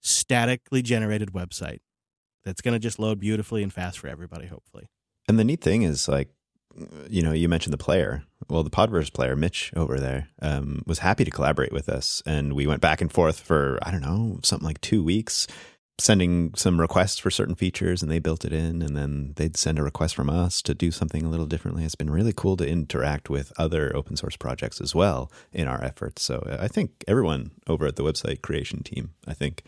Speaker 2: statically generated website that's going to just load beautifully and fast for everybody, hopefully.
Speaker 3: And the neat thing is, like, you know, you mentioned the player. Well, the Podverse player, Mitch over there, um, was happy to collaborate with us. And we went back and forth for, I don't know, something like two weeks, sending some requests for certain features, and they built it in. And then they'd send a request from us to do something a little differently. It's been really cool to interact with other open source projects as well in our efforts. So uh, I think everyone over at the website creation team, I think,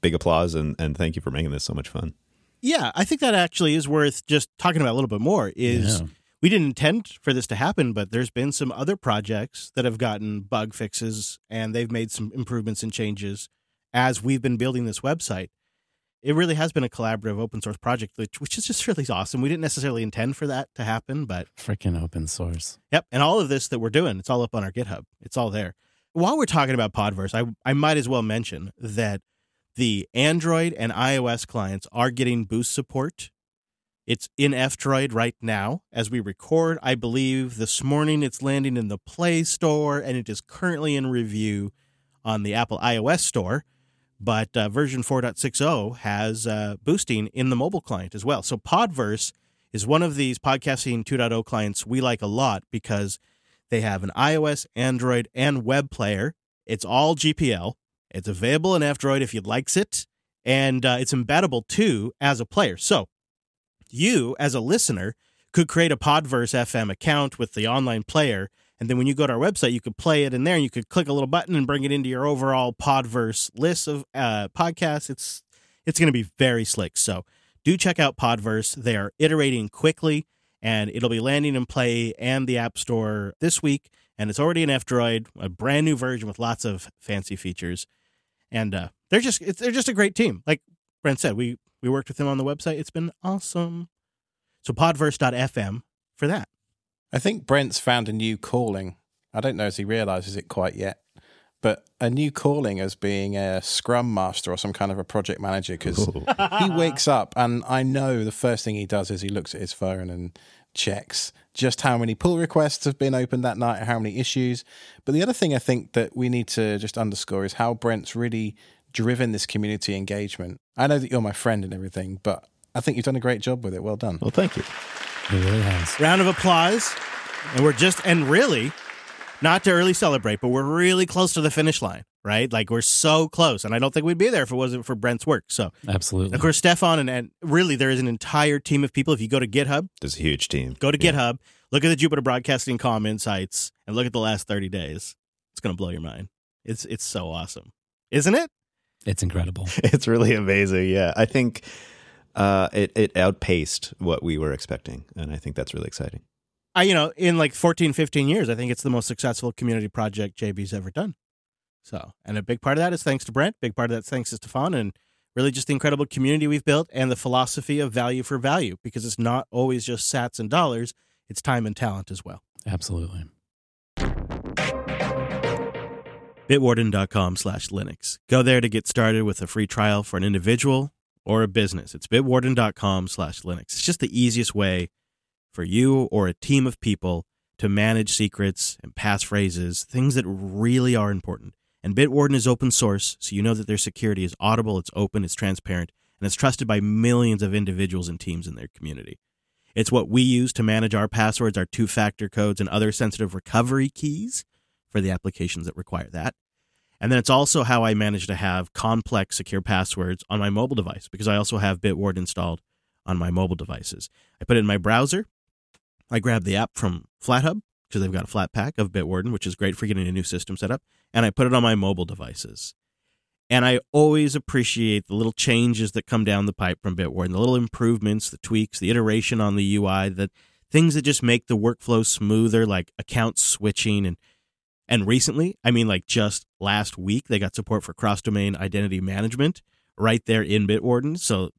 Speaker 3: big applause and, and thank you for making this so much fun.
Speaker 2: Yeah, I think that actually is worth just talking about a little bit more. Is
Speaker 1: Yeah.
Speaker 2: we didn't intend for this to happen, but there's been some other projects that have gotten bug fixes and they've made some improvements and changes as we've been building this website. It really has been a collaborative open source project, which, which is just really awesome. We didn't necessarily intend for that to happen, but
Speaker 1: Freaking open source.
Speaker 2: Yep. And all of this that we're doing, it's all up on our GitHub. It's all there. While we're talking about Podverse, I, I might as well mention that the Android and iOS clients are getting boost support. It's in F-Droid right now as we record. I believe this morning it's landing in the Play Store and it is currently in review on the Apple iOS store. But uh, version 4.60 has uh, boosting in the mobile client as well. So Podverse is one of these podcasting 2.0 clients we like a lot because they have an iOS, Android, and web player. It's all GPL. It's available in F-Droid if you'd likes it, and uh, it's embeddable too as a player. So you, as a listener, could create a Podverse FM account with the online player, and then when you go to our website, you could play it in there, and you could click a little button and bring it into your overall Podverse list of uh, podcasts. It's it's going to be very slick. So do check out Podverse. They are iterating quickly, and it'll be landing in Play and the App Store this week. And it's already in F Droid, a brand new version with lots of fancy features. And uh, they're just they're just a great team. Like Brent said, we we worked with them on the website. It's been awesome. So podverse.fm for that.
Speaker 4: I think Brent's found a new calling. I don't know if he realizes it quite yet, but a new calling as being a scrum master or some kind of a project manager because he wakes up and I know the first thing he does is he looks at his phone and checks just how many pull requests have been opened that night, and how many issues. But the other thing I think that we need to just underscore is how Brent's really driven this community engagement. I know that you're my friend and everything, but I think you've done a great job with it. Well done.
Speaker 3: Well, thank you.
Speaker 1: It really has.
Speaker 2: Round of applause. And we're just, and really, not to early celebrate, but we're really close to the finish line, right? Like we're so close. And I don't think we'd be there if it wasn't for Brent's work. So,
Speaker 1: Absolutely.
Speaker 2: of course, Stefan, and, and really, there is an entire team of people. If you go to GitHub,
Speaker 3: There's a huge team.
Speaker 2: go to
Speaker 3: Yeah.
Speaker 2: GitHub, look at the Jupiter Broadcasting Com insights, and look at the last 30 days. It's going to blow your mind. It's, it's so awesome, isn't it?
Speaker 1: It's incredible. (laughs)
Speaker 3: It's really amazing. Yeah, I think uh, it it outpaced what we were expecting, and I think that's really exciting.
Speaker 2: I, you know, in like 14, 15 years, I think it's the most successful community project JB's ever done. So, and a big part of that is thanks to Brent. Big part of that's thanks to Stefan, and really just the incredible community we've built and the philosophy of value for value because it's not always just sats and dollars, it's time and talent as well.
Speaker 1: Absolutely.
Speaker 2: Bitwarden.com slash Linux. Go there to get started with a free trial for an individual or a business. It's bitwarden.com slash Linux. It's just the easiest way for you or a team of people to manage secrets and passphrases, things that really are important. And Bitwarden is open source, so you know that their security is audible, it's open, it's transparent, and it's trusted by millions of individuals and teams in their community. It's what we use to manage our passwords, our two factor codes, and other sensitive recovery keys for the applications that require that. And then it's also how I manage to have complex secure passwords on my mobile device because I also have Bitwarden installed on my mobile devices. I put it in my browser. I grab the app from FlatHub because they've got a Flatpak of Bitwarden, which is great for getting a new system set up. And I put it on my mobile devices. And I always appreciate the little changes that come down the pipe from Bitwarden, the little improvements, the tweaks, the iteration on the UI, the things that just make the workflow smoother, like account switching and and recently, I mean like just last week, they got support for cross-domain identity management right there in Bitwarden. So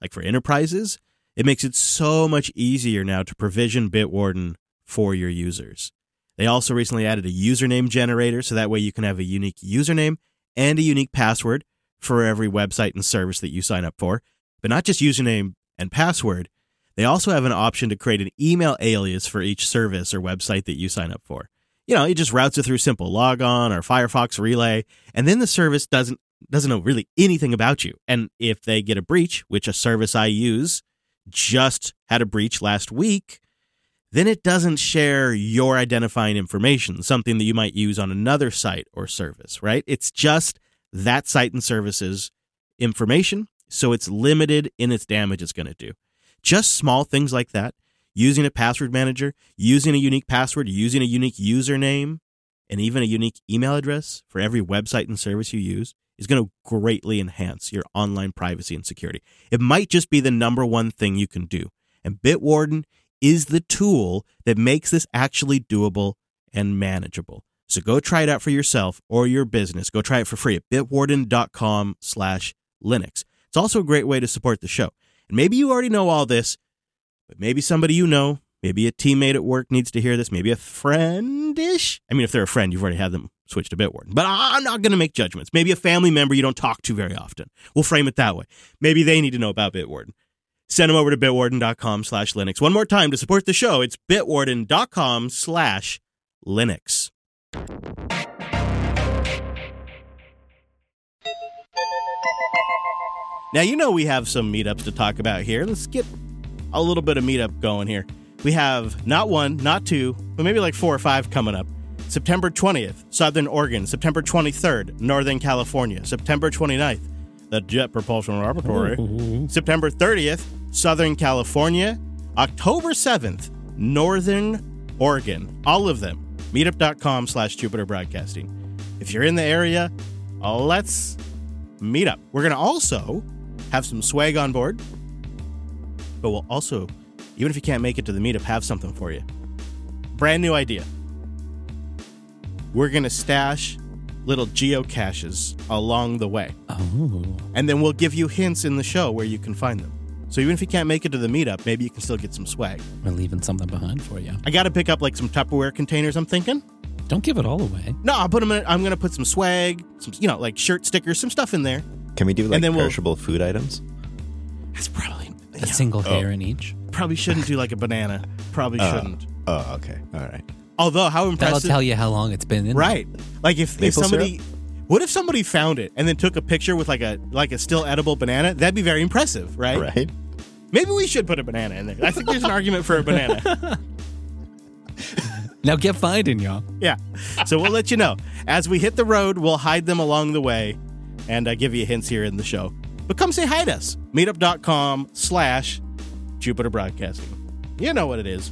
Speaker 2: like for enterprises, it makes it so much easier now to provision Bitwarden for your users. They also recently added a username generator so that way you can have a unique username and a unique password for every website and service that you sign up for. But not just username and password, they also have an option to create an email alias for each service or website that you sign up for. You know, it just routes it through SimpleLogin or Firefox relay, and then the service doesn't doesn't know really anything about you. And if they get a breach, which a service I use just had a breach last week, then it doesn't share your identifying information, something that you might use on another site or service, right? It's just that site and service's information, so it's limited in its damage it's going to do. Just small things like that, using a password manager, using a unique password, using a unique username, and even a unique email address for every website and service you use is going to greatly enhance your online privacy and security. It might just be the number one thing you can do. And Bitwarden is the tool that makes this actually doable and manageable. So go try it out for yourself or your business. Go try it for free at bitwarden.com slash Linux. It's also a great way to support the show. And maybe you already know all this, but maybe somebody you know, maybe a teammate at work needs to hear this, maybe a friendish. I mean, if they're a friend, you've already had them switch to Bitwarden. But I'm not going to make judgments. Maybe a family member you don't talk to very often. We'll frame it that way. Maybe they need to know about Bitwarden. Send them over to bitwarden.com slash Linux. One more time to support the show, it's bitwarden.com slash Linux. Now, you know we have some meetups to talk about here. Let's get a little bit of meetup going here. We have not one, not two, but maybe like four or five coming up. September 20th, Southern Oregon. September 23rd, Northern California. September 29th, the Jet Propulsion Laboratory. Mm-hmm. September 30th, Southern California. October 7th, Northern Oregon. All of them. Meetup.com slash Jupiter Broadcasting. If you're in the area, let's meet up. We're going to also have some swag on board, but we'll also, even if you can't make it to the meetup, have something for you. Brand new idea. We're going to stash little geocaches along the way,
Speaker 1: Oh.
Speaker 2: and then we'll give you hints in the show where you can find them. So even if you can't make it to the meetup, maybe you can still get some swag.
Speaker 1: We're leaving something behind for you.
Speaker 2: I got to pick up like some Tupperware containers. I'm thinking.
Speaker 1: Don't give it all away.
Speaker 2: No, I'll put them. In, I'm gonna put some swag, some you know, like shirt stickers, some stuff in there.
Speaker 3: Can we do like
Speaker 2: then we'll-
Speaker 3: perishable food items?
Speaker 2: That's probably
Speaker 1: A single hair in each.
Speaker 2: probably shouldn't do like a banana. Probably shouldn't.
Speaker 3: Oh, okay. All right.
Speaker 2: Although how impressive.
Speaker 1: That'll
Speaker 2: impressive,
Speaker 1: tell you how long it's been in. there.
Speaker 2: right? Like if, if
Speaker 3: Maple
Speaker 2: somebody, what if somebody found it and then took a picture with like a like a still edible banana? That'd be very impressive, right?
Speaker 3: Right.
Speaker 2: Maybe we should put a banana in there. I think there's an argument for a banana. (laughs)
Speaker 1: Now get finding, y'all.
Speaker 2: Yeah. So we'll let you know. As we hit the road, we'll hide them along the way and uh, give you hints here in the show. But come say hi to us. Meetup.com slash Jupiter Broadcasting. You know what it is.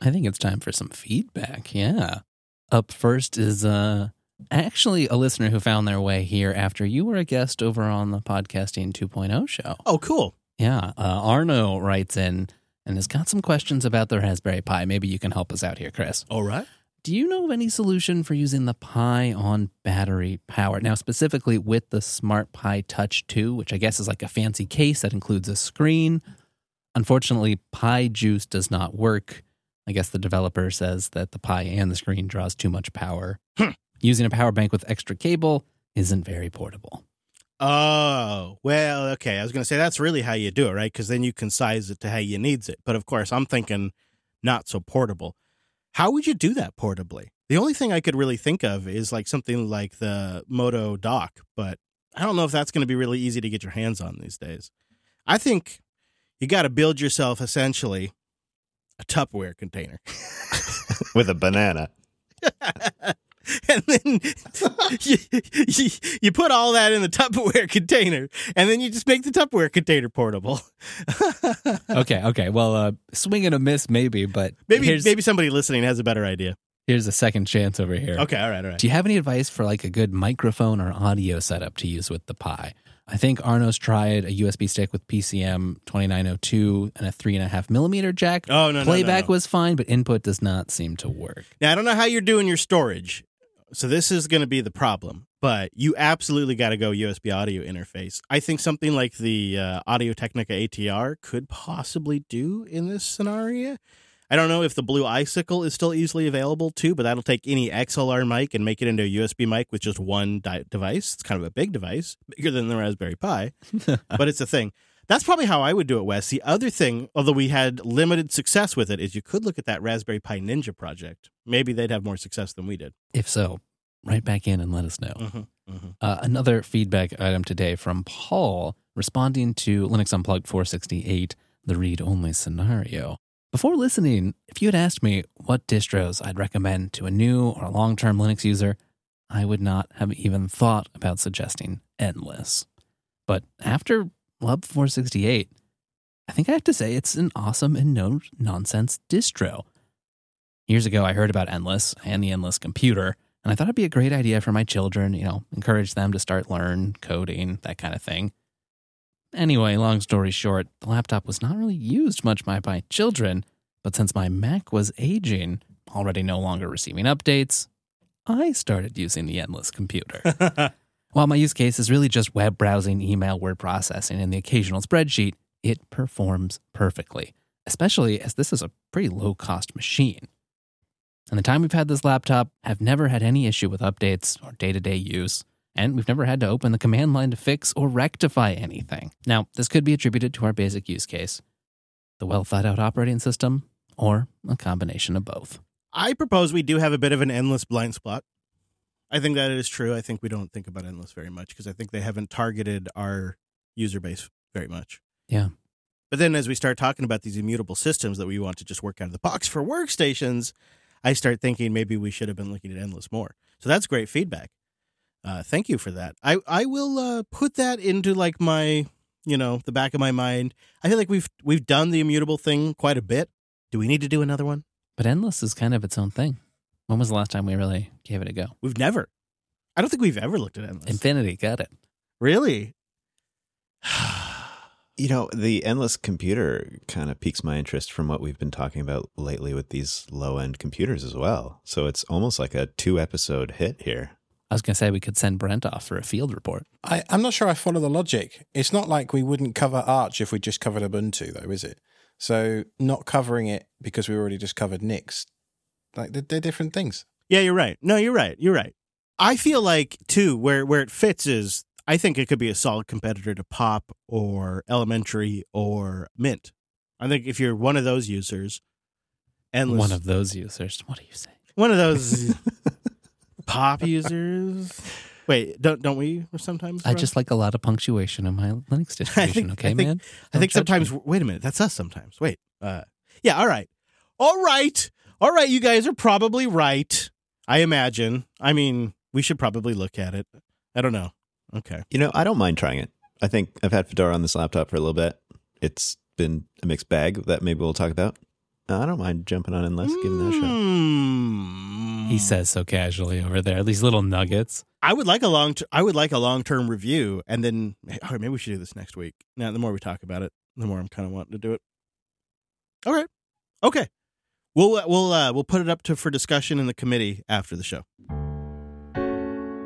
Speaker 1: I think it's time for some feedback. Yeah. Up first is uh actually a listener who found their way here after you were a guest over on the Podcasting 2.0 show.
Speaker 2: Oh, cool.
Speaker 1: Yeah. Uh, Arno writes in and has got some questions about the Raspberry Pi. Maybe you can help us out here, Chris.
Speaker 2: All right.
Speaker 1: Do you know of any solution for using the Pi on battery power? Now, specifically with the SmartiPi Touch 2, which I guess is like a fancy case that includes a screen. Unfortunately, PiJuice does not work. I guess the developer says that the Pi and the screen draws too much power. Hmm. Using a power bank with extra cable isn't very portable.
Speaker 2: Oh, well, okay. I was going to say that's really how you do it, right? Because then you can size it to how you needs it. But of course, I'm thinking not so portable. How would you do that portably? The only thing I could really think of is like something like the Moto Dock, but I don't know if that's going to be really easy to get your hands on these days. I think you got to build yourself essentially a Tupperware container. (laughs)
Speaker 3: With a banana. (laughs) (laughs)
Speaker 2: and then you, you, you put all that in the Tupperware container, and then you just make the Tupperware container portable. (laughs)
Speaker 1: Okay, okay. Well, uh, swing and a miss, maybe, but
Speaker 2: maybe maybe somebody listening has a better idea.
Speaker 1: here's a second chance over here.
Speaker 2: Okay, all right, all right.
Speaker 1: Do you have any advice for like a good microphone or audio setup to use with the Pi? I think Arno's tried a USB stick with PCM 2902 and a three and a half millimeter jack.
Speaker 2: Oh, no, no, no,
Speaker 1: Playback
Speaker 2: no.
Speaker 1: was fine, but input does not seem to work.
Speaker 2: Now I don't know how you're doing your storage, so this is going to be the problem. But you absolutely got to go USB audio interface. I think something like the uh, Audio Technica ATR could possibly do in this scenario. I don't know if the Blue Icicle is still easily available too, but that'll take any XLR mic and make it into a USB mic with just one di- device. It's kind of a big device, bigger than the Raspberry Pi, (laughs) but it's a thing. That's probably how I would do it, Wes. The other thing, although we had limited success with it, is you could look at that Raspberry Pi Ninja project. Maybe they'd have more success than we did.
Speaker 1: If so, write back in and let us know.
Speaker 2: Mm-hmm, mm-hmm.
Speaker 1: Uh, another feedback item today from Paul responding to Linux Unplugged 468, the read only scenario. Before listening, if you had asked me what distros I'd recommend to a new or long term Linux user, I would not have even thought about suggesting Endless. But after LUP 468, I think I have to say it's an awesome and no nonsense distro. Years ago, I heard about Endless and the Endless computer, and I thought it'd be a great idea for my children, you know, encourage them to start learn coding, that kind of thing. Anyway, long story short, the laptop was not really used much by my children, but since my Mac was aging, already no longer receiving updates, I started using the Endless computer. (laughs) While my use case is really just web browsing, email, word processing, and the occasional spreadsheet, it performs perfectly, especially as this is a pretty low cost machine. In the time we've had this laptop, I've never had any issue with updates or day to day use, and we've never had to open the command line to fix or rectify anything. Now, this could be attributed to our basic use case the well thought out operating system, or a combination of both.
Speaker 2: I propose we do have a bit of an endless blind spot. I think that is true. I think we don't think about endless very much because I think they haven't targeted our user base very much.
Speaker 1: Yeah.
Speaker 2: But then as we start talking about these immutable systems that we want to just work out of the box for workstations, I start thinking maybe we should have been looking at endless more. So that's great feedback. Uh, thank you for that. I I will uh, put that into like my you know the back of my mind. I feel like we've we've done the immutable thing quite a bit. Do we need to do another one?
Speaker 1: But Endless is kind of its own thing. When was the last time we really gave it a go?
Speaker 2: We've never. I don't think we've ever looked at endless.
Speaker 1: Infinity, got it.
Speaker 2: really? (sighs)
Speaker 3: You know, the endless computer kind of piques my interest from what we've been talking about lately with these low end computers as well. So it's almost like a two episode hit here.
Speaker 1: I was going to say we could send Brent off for a field report.
Speaker 4: I, I'm not sure I follow the logic. It's not like we wouldn't cover Arch if we just covered Ubuntu, though, is it? So not covering it because we already just covered Nix, like they're, they're different things.
Speaker 2: Yeah, you're right. No, you're right. You're right. I feel like too where where it fits is I think it could be a solid competitor to Pop or Elementary or Mint. I think if you're one of those users, endless
Speaker 1: One of those users. What are you saying?
Speaker 2: one of those (laughs) Pop users. Wait, don't don't we sometimes?
Speaker 1: I just like a lot of punctuation in my Linux (laughs) distribution. okay,
Speaker 2: I think-
Speaker 1: man.
Speaker 2: I think
Speaker 1: Don't judge
Speaker 2: sometimes.
Speaker 1: me.
Speaker 2: Wait a minute, that's us sometimes. Wait, uh, yeah, all right, all right, all right. You guys are probably right. I imagine. I mean, we should probably look at it. I don't know. Okay.
Speaker 3: You know, I don't mind trying it. I think I've had Fedora on this laptop for a little bit. It's been a mixed bag that maybe we'll talk about. I don't mind jumping on and let's giving that a shot.
Speaker 2: Mm.
Speaker 1: He says so casually over there. These little nuggets.
Speaker 2: I would like a long. T- I would like a long term review, and then all right, maybe we should do this next week. Now, the more we talk about it, the more I'm kind of wanting to do it. All right. Okay. We'll uh, we'll uh, we'll put it up to for discussion in the committee after the show.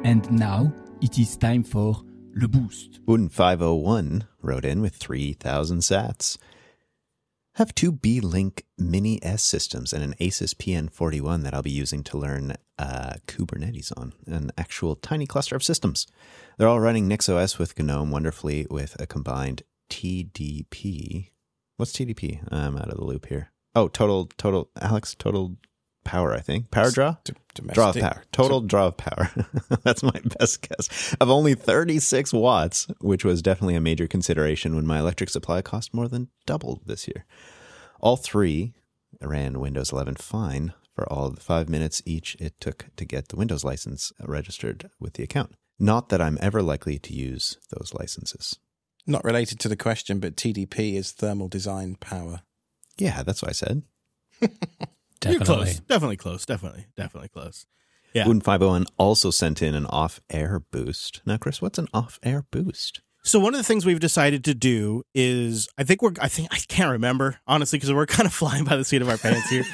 Speaker 8: And now it is time for Le Boost.
Speaker 3: Wooden501 wrote in with 3,000 sats. Have two Beelink Mini S systems and an Asus PN41 that I'll be using to learn uh, Kubernetes on, an actual tiny cluster of systems. They're all running NixOS with GNOME wonderfully with a combined TDP. What's TDP? I'm out of the loop here. Oh, total, total, Alex, total power, I think. Power draw?
Speaker 4: D-
Speaker 3: Draw of power. Total draw of power. (laughs) That's my best guess. Of only 36 watts, which was definitely a major consideration when my electric supply cost more than doubled this year. All three ran Windows 11 fine for all the five minutes each it took to get the Windows license registered with the account. Not that I'm ever likely to use those licenses.
Speaker 4: Not related to the question, but TDP is thermal design power.
Speaker 3: Yeah, that's what I said. (laughs)
Speaker 2: You're close. Definitely close. Definitely. Definitely close. Yeah.
Speaker 3: Wooden 501 also sent in an off air boost. Now, Chris, what's an off air boost?
Speaker 2: So one of the things we've decided to do is I think we're I think I can't remember honestly because we're (laughs) kind of flying by the seat of our pants here.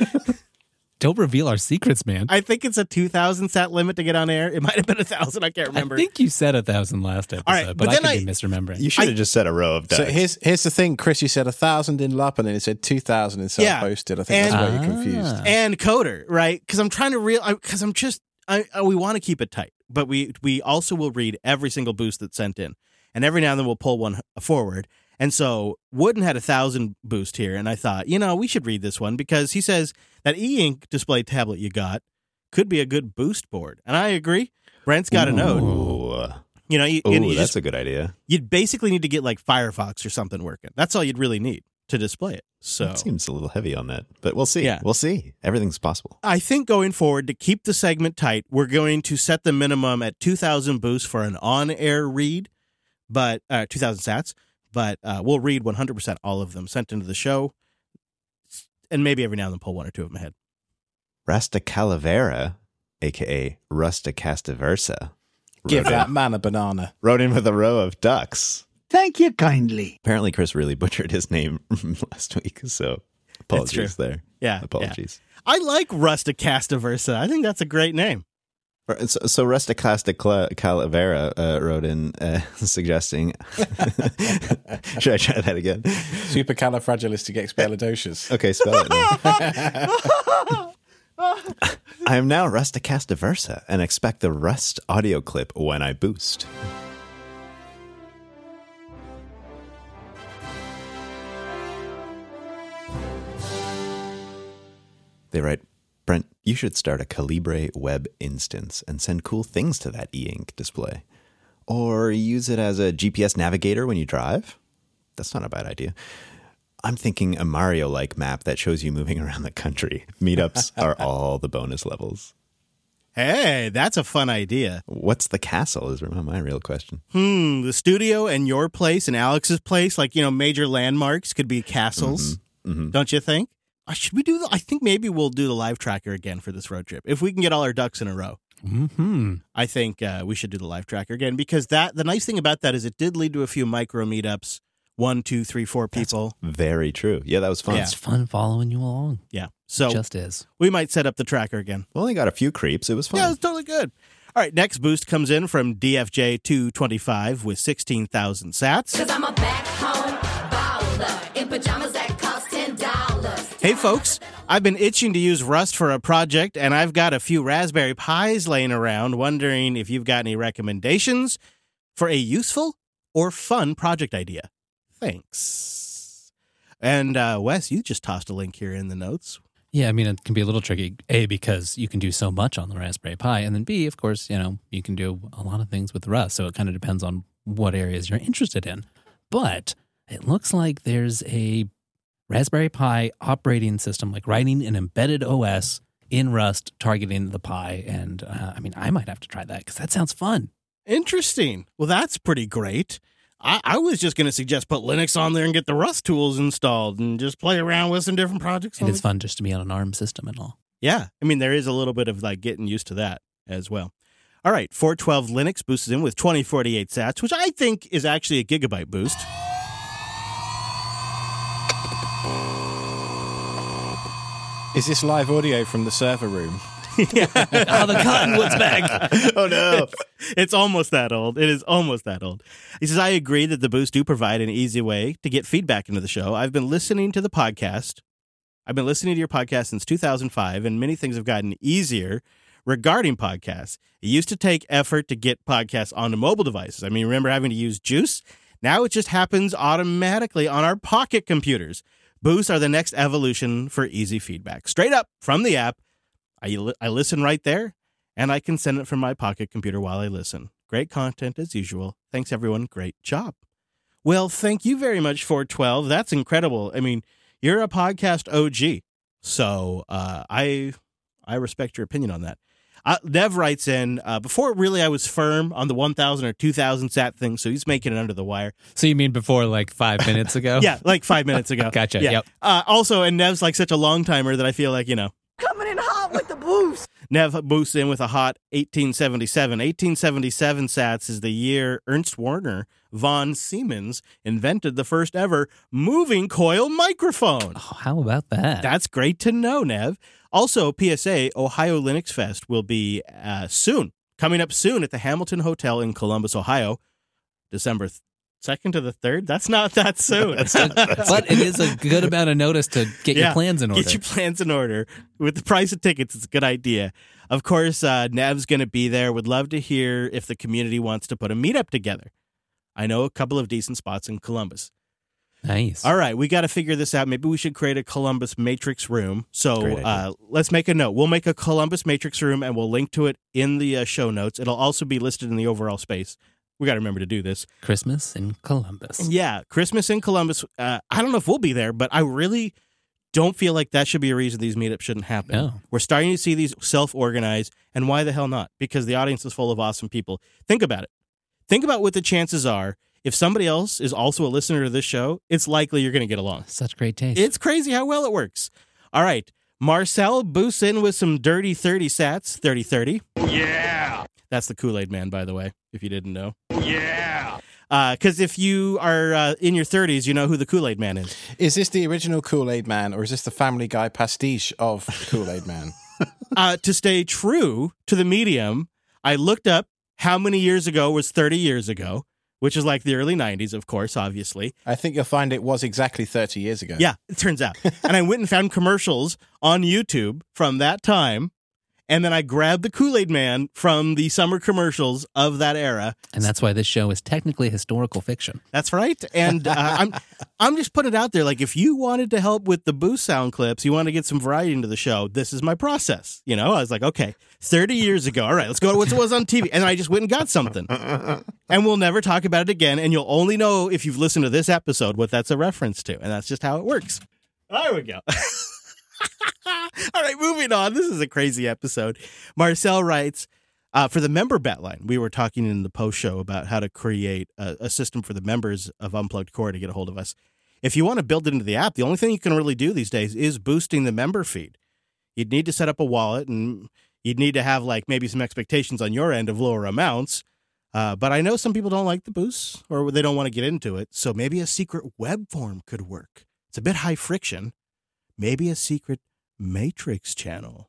Speaker 1: Don't reveal our secrets, man.
Speaker 2: I think it's a 2000 sat limit to get on air. It might have been a thousand. I can't remember.
Speaker 1: I think you said a thousand last episode,
Speaker 2: right,
Speaker 1: but,
Speaker 2: but
Speaker 1: I
Speaker 2: then
Speaker 1: could
Speaker 2: I-
Speaker 1: be misremembering.
Speaker 3: You should have just said a row of
Speaker 4: So here's here's the thing, Chris. You said a thousand in LUP, and then it said two thousand in
Speaker 2: Yeah.
Speaker 4: self-hosted. I think that's why you're confused.
Speaker 1: Ah.
Speaker 2: and coder, right? Because I'm trying to real because I'm just I, I we want to keep it tight, but we we also will read every single boost that's sent in, and every now and then we'll pull one forward. And so Wooden had a thousand boost here, and I thought, you know, we should read this one because he says that e-ink display tablet you got could be a good boost board, and I agree. Brent's got a note. You know, you,
Speaker 3: Ooh
Speaker 2: you
Speaker 3: that's
Speaker 2: just,
Speaker 3: a good idea.
Speaker 2: you'd basically need to get like Firefox or something working. That's all you'd really need to display it. So
Speaker 3: it seems a little heavy on that, but we'll see.
Speaker 2: Yeah.
Speaker 3: We'll see. Everything's possible.
Speaker 2: I think going forward to keep the segment tight, we're going to set the minimum at 2,000 boosts for an on-air read, but uh, 2,000 sats. But uh, we'll read 100% all of them sent into the show, and maybe every now and then pull one or two of them ahead.
Speaker 3: Rasta Calavera, aka Rusta Castaversa,
Speaker 4: Give
Speaker 3: wrote,
Speaker 4: that man a banana.
Speaker 3: wrote in with a row of ducks.
Speaker 6: Thank you kindly.
Speaker 3: Apparently, Chris really butchered his name (laughs) last week, so apologies there.
Speaker 2: Yeah, yeah.
Speaker 3: Apologies.
Speaker 2: I like Rusticastaversa. I think that's a great name.
Speaker 3: So, so Rusta Casta Cla- Calavera uh, wrote in uh, (laughs) suggesting. (laughs) Should I try that again?
Speaker 4: Supercalifragilisticexpialidocious. (laughs)
Speaker 3: Okay, spell it. I am now Rusta Castaversa and expect the Rust audio clip when I boost. They write, Brent, you should start a Calibre web instance and send cool things to that e ink display. Or use it as a GPS navigator when you drive. That's not a bad idea. I'm thinking a Mario like map that shows you moving (laughs) around the country. Meetups are all the bonus levels.
Speaker 2: Hey, that's a fun idea.
Speaker 3: What's the castle is my real question.
Speaker 2: Hmm, the studio and your place and Alex's place, like, you know, major landmarks could be castles,
Speaker 3: Mhm.
Speaker 2: don't you think? Should we do the, I think maybe we'll do the live tracker again for this road trip. If we can get all our ducks in a row.
Speaker 1: hmm
Speaker 2: I think uh, we should do the live tracker again because that the nice thing about that is it did lead to a few micro meetups. One, two, three, four people.
Speaker 3: Very true. Yeah, that was fun.
Speaker 2: Yeah.
Speaker 1: It's fun following you along.
Speaker 2: yeah. So
Speaker 1: Just is.
Speaker 2: we might set up the tracker again.
Speaker 3: We only got a few creeps. It was fun.
Speaker 2: Yeah, it was totally good. All right, next boost comes in from DFJ225 with 16,000 sats.
Speaker 9: Cause I'm a back home baller in pajamas that cost ten dollars.
Speaker 2: Hey folks, I've been itching to use Rust for a project, and I've got a few Raspberry Pis laying around, wondering if you've got any recommendations for a useful or fun project idea. Thanks. And uh, Wes, you just tossed a link here in the notes.
Speaker 1: Yeah, I mean, it can be a little tricky. A, because you can do so much on the Raspberry Pi. And then B, of course, you know, you can do a lot of things with Rust. So it kind of depends on what areas you're interested in. But it looks like there's a Raspberry Pi operating system, like writing an embedded OS in Rust targeting the Pi. And uh, I mean, I might have to try that because that sounds fun.
Speaker 2: Interesting. Well, that's pretty great. I, I was just going to suggest put Linux on there and get the Rust tools installed and just play around with some different projects.
Speaker 1: It
Speaker 2: on
Speaker 1: is
Speaker 2: the-
Speaker 1: fun just to be on an ARM system and all.
Speaker 2: Yeah. I mean, there is a little bit of like getting used to that as well. All right. 412 Linux boosts in with 2048 sats, which I think is actually a gigabyte boost.
Speaker 4: Is this live audio from the server room? (laughs)
Speaker 1: oh, the Cottonwoods back.
Speaker 3: oh no. (laughs)
Speaker 2: It's almost that old. It is almost that old. He says, I agree that the boosts do provide an easy way to get feedback into the show. I've been listening to the podcast. I've been listening to your podcast since 2005, and many things have gotten easier regarding podcasts. It used to take effort to get podcasts onto mobile devices. I mean, remember having to use Juice? Now it just happens automatically on our pocket computers. Boosts are the next evolution for easy feedback. Straight up from the app. I, li- I listen right there, and I can send it from my pocket computer while I listen. Great content as usual. Thanks, everyone. Great job. Well, thank you very much for 12. That's incredible. I mean, you're a podcast OG. So uh, I I respect your opinion on that. Uh, Nev writes in uh, before really I was firm on the 1,000 or 2,000 sat thing, so he's making it under the wire.
Speaker 1: So you mean before like five minutes ago? (laughs)
Speaker 2: Yeah, like five minutes ago. (laughs)
Speaker 1: Gotcha,
Speaker 2: Yeah.
Speaker 1: yep.
Speaker 2: Uh, also, and Nev's like such a long timer that I feel like, you know,
Speaker 9: Coming with the boost.
Speaker 2: Nev boosts in with a hot 1877. 1877 sats is the year Ernst Werner von Siemens invented the first ever moving coil microphone.
Speaker 1: Oh, how about that?
Speaker 2: That's great to know, Nev. Also, PSA Ohio Linux Fest will be uh, soon, coming up soon at the Hamilton Hotel in Columbus, Ohio, December th- 2nd to the 3rd. That's not that (laughs) soon. (laughs)
Speaker 1: but it is a good amount of notice to get
Speaker 2: Yeah,
Speaker 1: your plans in order.
Speaker 2: Get your plans in order. With the price of tickets, it's a good idea. Of course, uh, Nev's going to be there. Would love to hear if the community wants to put a meetup together. I know a couple of decent spots in Columbus.
Speaker 1: nice.
Speaker 2: All right, we got to figure this out. Maybe we should create a Columbus Matrix room. So uh, let's make a note. We'll make a Columbus Matrix room and we'll link to it in the uh, show notes. It'll also be listed in the overall space. We got to remember to do this.
Speaker 1: Christmas in Columbus.
Speaker 2: Yeah, Christmas in Columbus. Uh, I don't know if we'll be there, but I really don't feel like that should be a reason these meetups shouldn't happen.
Speaker 1: No.
Speaker 2: We're starting to see these self organize, and why the hell not? Because the audience is full of awesome people. Think about it. Think about what the chances are. If somebody else is also a listener to this show, it's likely you're going to get along.
Speaker 1: Such great taste.
Speaker 2: It's crazy how well it works. All right. Marcel boosts in with some dirty 30 sats. 30 30. Yeah. That's the Kool Aid man, by the way, if you didn't know. Yeah. Because if you are uh, in your 30s, you know who the Kool Aid man is.
Speaker 4: Is this the original Kool Aid Man, or is this the Family Guy pastiche of (laughs) Kool Aid Man?
Speaker 2: uh, to stay true to the medium, I looked up how many years ago was 30 years ago, which is like the early 90s, of course, obviously.
Speaker 4: I think you'll find it was exactly 30 years ago.
Speaker 2: Yeah, it turns out. and I went and found commercials on YouTube from that time. And then I grabbed the Kool Aid Man from the summer commercials of that era.
Speaker 1: and that's why this show is technically historical fiction.
Speaker 2: That's right. And uh, I'm I'm just putting it out there. Like, if you wanted to help with the boost sound clips, you want to get some variety into the show. This is my process. You know, I was like, okay, 30 years ago. All right, let's go to what it was on TV. And I just went and got something. (laughs) And we'll never talk about it again. And you'll only know if you've listened to this episode what that's a reference to. And that's just how it works. There we go. (laughs) (laughs) All right, moving on. This is a crazy episode. Marcel writes uh, for the member bet line. We were talking in the post show about how to create a, a system for the members of Unplugged Core to get a hold of us. If you want to build it into the app, the only thing you can really do these days is boosting the member feed. You'd need to set up a wallet and you'd need to have like maybe some expectations on your end of lower amounts. Uh, but I know some people don't like the boosts or they don't want to get into it. So maybe a secret web form could work. It's a bit high friction. Maybe a secret matrix channel.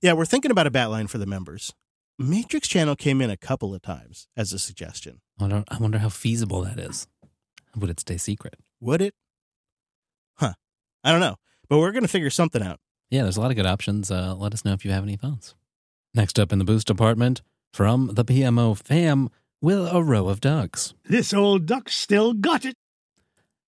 Speaker 2: Yeah, we're thinking about a bat line for the members. Matrix Channel came in a couple of times as a suggestion.
Speaker 1: I wonder, I wonder how feasible that is. Would it stay secret?
Speaker 2: Would it? Huh. I don't know. But we're going to figure something out.
Speaker 1: Yeah, there's a lot of good options. Uh, let us know if you have any thoughts. Next up in the boost department, from the PMO fam, will a row of ducks.
Speaker 6: This old duck still got it.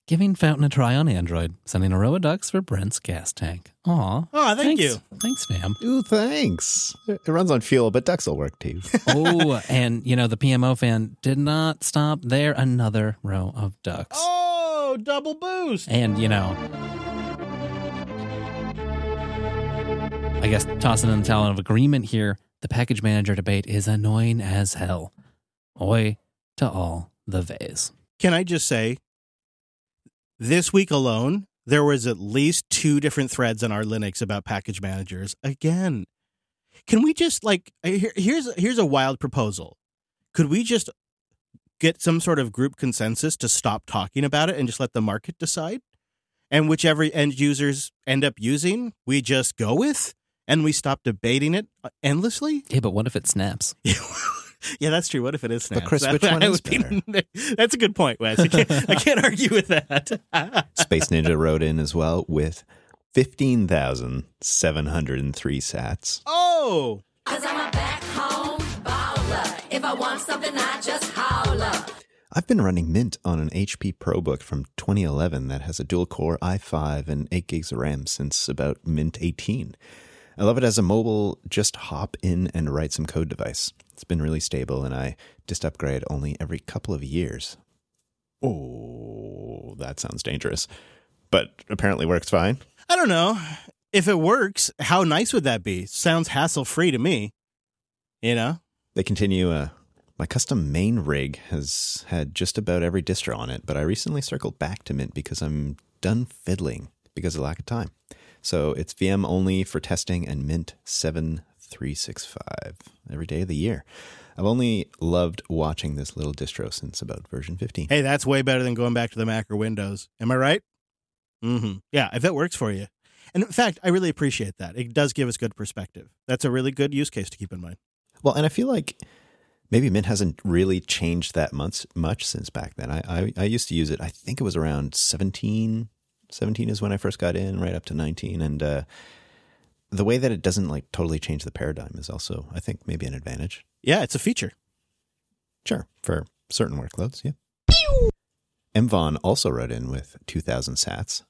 Speaker 1: Giving Fountain a try on Android, sending a row of ducks for Brent's gas tank. Aw.
Speaker 2: Oh, thank
Speaker 1: thanks.
Speaker 2: you.
Speaker 1: Thanks, fam.
Speaker 3: Ooh, thanks. It it runs on fuel, but ducks will work too. (laughs)
Speaker 1: oh, and you know, the PMO fan did not stop there. Another row of ducks.
Speaker 2: Oh, double boost.
Speaker 1: And, you know, I guess tossing in the talent of agreement here, the package manager debate is annoying as hell. Oi to all the vase.
Speaker 2: Can I just say, this week alone, there was at least two different threads on r/linux about package managers. Again, can we just like here, here's here's a wild proposal? Could we just get some sort of group consensus to stop talking about it and just let the market decide? And whichever end users end up using, we just go with, and we stop debating it uh, endlessly.
Speaker 1: Yeah, but what if it snaps? (laughs)
Speaker 2: yeah, that's true. What if it is Snaps?
Speaker 3: Chris, (laughs)
Speaker 2: That-
Speaker 3: which one
Speaker 2: that
Speaker 3: is
Speaker 2: would be- (laughs) that's a good point, Wes. I can't, I can't argue with that. (laughs)
Speaker 3: Space Ninja wrote in as well with 15,703 sats.
Speaker 2: oh,
Speaker 9: Cause I'm a back home baller. If I want something, I just holler.
Speaker 3: I've been running Mint on an HP ProBook from 2011 that has a dual core i5 and 8 gigs of RAM since about Mint 18. I love it as a mobile, just hop in and write some code device. It's been really stable and I just upgrade only every couple of years. Oh, that sounds dangerous. But apparently works fine.
Speaker 2: I don't know. If it works, how nice would that be? Sounds hassle free to me. You know?
Speaker 3: They continue. Uh, my custom main rig has had just about every distro on it, but I recently circled back to Mint because I'm done fiddling because of lack of time. So it's VM only for testing and Mint 7365 every day of the year. I've only loved watching this little distro since about version 15.
Speaker 2: Hey, that's way better than going back to the Mac or Windows. Am I right? Mm-hmm. Yeah, if it works for you. And in fact, I really appreciate that. It does give us good perspective. That's a really good use case to keep in mind.
Speaker 3: Well, and I feel like maybe Mint hasn't really changed that much much since back then. I, I I used to use it. I think it was around 17. 17 is when I first got in, right up to 19, and uh, the way that it doesn't like totally change the paradigm is also, I think, maybe an advantage.
Speaker 2: Yeah, it's a feature.
Speaker 3: Sure, for certain workloads, yeah. Mvon also wrote in with 2,000 sats.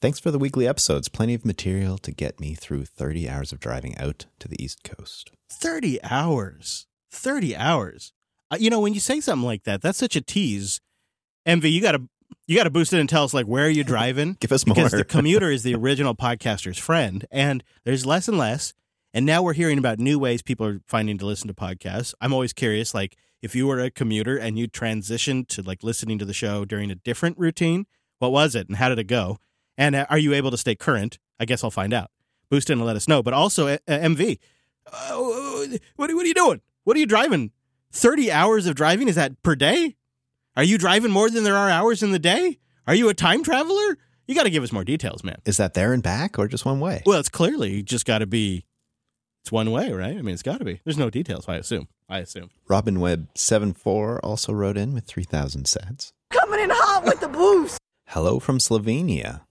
Speaker 3: Thanks for the weekly episodes. Plenty of material to get me through 30 hours of driving out to the East Coast.
Speaker 2: 30 hours. 30 hours. Uh, you know, when you say something like that, that's such a tease. MV, you got to you got to boost it and tell us like where are you driving? (laughs)
Speaker 3: Give us more.
Speaker 2: because the (laughs) commuter is the original podcaster's friend, and there's less and less. And now we're hearing about new ways people are finding to listen to podcasts. I'm always curious, like if you were a commuter and you transitioned to like listening to the show during a different routine, what was it and how did it go? And uh, are you able to stay current? I guess I'll find out. Boost in and let us know. But also, uh, uh, MV, uh, what, what are you doing? What are you driving? 30 hours of driving? Is that per day? Are you driving more than there are hours in the day? Are you a time traveler? You got to give us more details, man.
Speaker 3: Is that there and back or just one way?
Speaker 2: Well, it's clearly just got to be. It's one way, right? I mean, it's got to be. There's no details. I assume. I assume.
Speaker 3: Robin Webb 74 also wrote in with 3,000 sats.
Speaker 10: Coming in hot with the boost.
Speaker 3: Hello from Slovenia.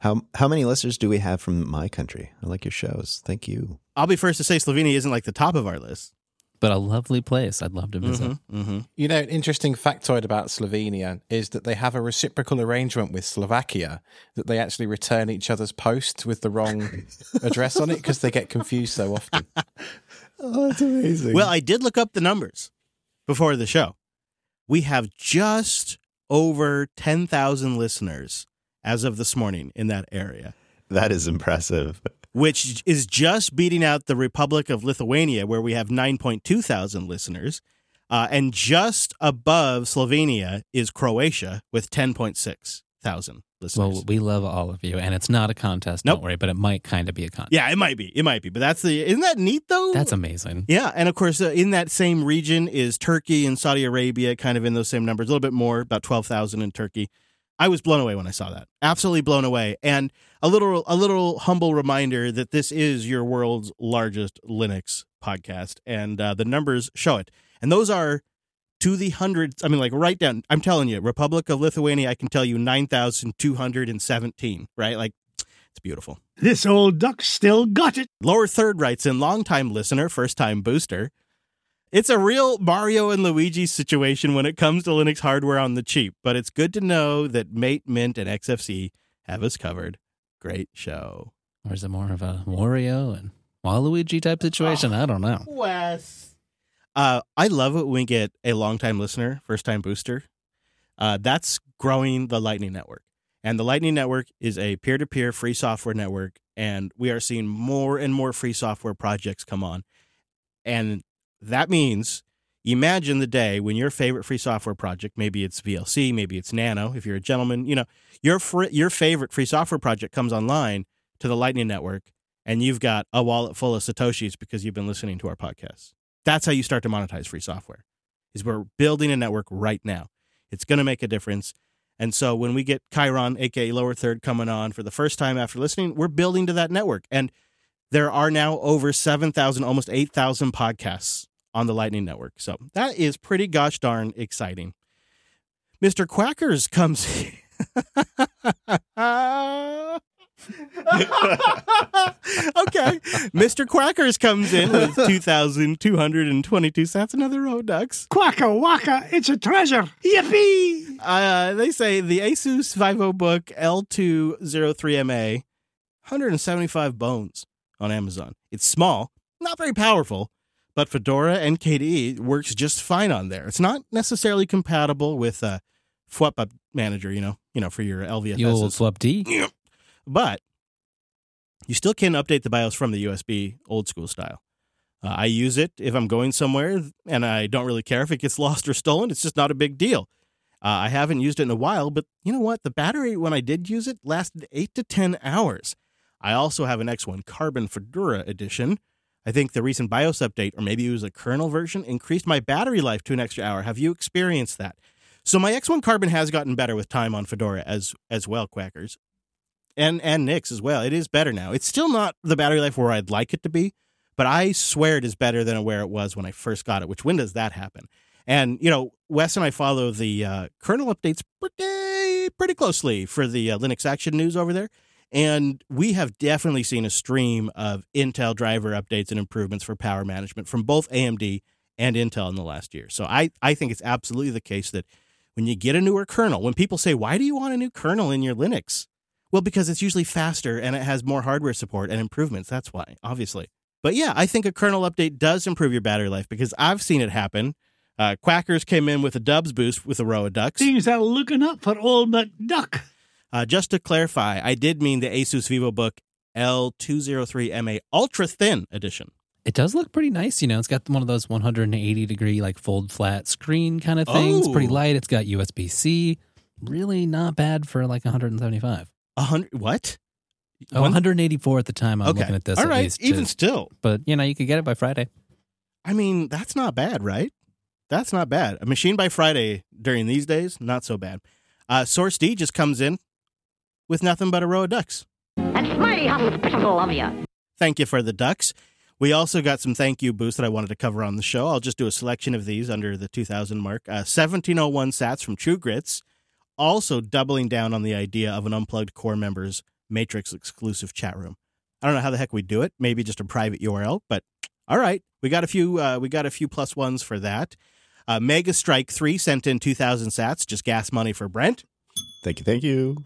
Speaker 3: How how many listeners do we have from my country? I like your shows. Thank you.
Speaker 2: I'll be first to say Slovenia isn't like the top of our list.
Speaker 1: But a lovely place. I'd love to visit.
Speaker 2: Mm-hmm.
Speaker 4: You know, an interesting factoid about Slovenia is that they have a reciprocal arrangement with Slovakia that they actually return each other's post with the wrong (laughs) address on it because they get confused so often. (laughs)
Speaker 3: Oh, that's amazing.
Speaker 2: Well, I did look up the numbers before the show. We have just over 10,000 listeners as of this morning in that area,
Speaker 3: that is impressive.
Speaker 2: Which is just beating out the Republic of Lithuania, where we have 9.2 thousand listeners. Uh, and just above Slovenia is Croatia with 10.6 thousand listeners.
Speaker 1: Well, we love all of you, and it's not a contest.
Speaker 2: Nope.
Speaker 1: Don't worry, but it might kind of be a contest.
Speaker 2: yeah, it might be. It might be. But that's the. Isn't that neat, though?
Speaker 1: That's amazing.
Speaker 2: Yeah, and of course, uh, in that same region is Turkey and Saudi Arabia, kind of in those same numbers, a little bit more, about twelve thousand in Turkey. I was blown away when I saw that. Absolutely blown away. And a little a little humble reminder that this is your world's largest Linux podcast, and uh, the numbers show it. And those are to the hundreds. I mean, like right down. I'm telling you, Republic of Lithuania. I can tell you nine thousand two hundred and seventeen. Right, like it's beautiful.
Speaker 6: This old duck still got it.
Speaker 2: Lower third writes in, longtime listener, first time booster. It's a real Mario and Luigi situation when it comes to Linux hardware on the cheap, but it's good to know that Mate, Mint, and Xfce have us covered. Great show.
Speaker 1: Or is it more of a Wario and Waluigi type situation? I don't know.
Speaker 2: Wes. Uh, I love it when we get a longtime listener, first time booster. Uh, that's growing the Lightning Network. And the Lightning Network is a peer to peer free software network. And we are seeing more and more free software projects come on. And that means imagine the day when your favorite free software project, maybe it's VLC, maybe it's Nano, if you're a gentleman, you know, your fr- your favorite free software project comes online to the Lightning Network and you've got a wallet full of satoshis because you've been listening to our podcast. That's how you start to monetize free software. Is we're building a network right now. It's going to make a difference. And so when we get Chiron, aka Lower Third, coming on for the first time after listening, we're building to that network. And there are now over 7,000, almost 8,000 podcasts on the Lightning Network. So that is pretty gosh darn exciting. Mr. Quackers comes. (laughs) okay. Mr. Quackers comes in with 2,222 cents. Another road ducks.
Speaker 6: Quacka wacka, it's a treasure. Yippee!
Speaker 2: Uh, they say the Asus VivoBook L203MA, 175 bones on Amazon. It's small, not very powerful, but Fedora and KDE works just fine on there. It's not necessarily compatible with uh, FWUP Manager, you know, you know, for your LVFS.
Speaker 1: The old D.
Speaker 2: But you still can update the BIOS from the USB old school style. Uh, I use it if I'm going somewhere and I don't really care if it gets (laughs) lost or stolen. It's just not a big deal. Uh, I haven't used it in a while, but you know what? The battery, when I did use it, lasted 8 to 10 hours. I also have an X1 Carbon Fedora edition. I think the recent BIOS update, or maybe it was a kernel version, increased my battery life to an extra hour. Have you experienced that? So my X1 Carbon has gotten better with time on Fedora as as well, Quackers, and and Nix as well. It is better now. It's still not the battery life where I'd like it to be, but I swear it is better than where it was when I first got it. Which when does that happen? And you know, Wes and I follow the uh, kernel updates pretty pretty closely for the uh, Linux Action News over there. And we have definitely seen a stream of Intel driver updates and improvements for power management from both AMD and Intel in the last year. So I, I think it's absolutely the case that when you get a newer kernel, when people say, why do you want a new kernel in your Linux? Well, because it's usually faster and it has more hardware support and improvements. That's why, obviously. But yeah, I think a kernel update does improve your battery life because I've seen it happen. Uh, Quackers came in with a dubs boost with a row of ducks.
Speaker 6: Things are looking up for old McDuck.
Speaker 2: Uh, just to clarify, I did mean the Asus VivoBook L203MA Ultra Thin Edition.
Speaker 1: It does look pretty nice, you know. It's got one of those 180 degree, like fold flat screen kind of things.
Speaker 2: Oh.
Speaker 1: Pretty light. It's got USB C. Really not bad for like 175.
Speaker 2: Hundred what?
Speaker 1: Oh,
Speaker 2: One-
Speaker 1: 184 at the time I'm
Speaker 2: okay.
Speaker 1: looking at this.
Speaker 2: All right,
Speaker 1: least,
Speaker 2: even still,
Speaker 1: but you know, you could get it by Friday.
Speaker 2: I mean that's not bad, right? That's not bad. A machine by Friday during these days, not so bad. Uh, Source D just comes in with nothing but a row of ducks.
Speaker 11: That's mighty hospitable of you.
Speaker 2: Thank you for the ducks. We also got some thank you boosts that I wanted to cover on the show. I'll just do a selection of these under the 2000 mark. Uh, 1701 sats from True Grits, also doubling down on the idea of an unplugged core members Matrix exclusive chat room. I don't know how the heck we do it. Maybe just a private URL, but all right. We got a few. Uh, we got a few plus ones for that. Uh, Mega Strike Three sent in 2000 sats, just gas money for Brent.
Speaker 3: Thank you, thank you.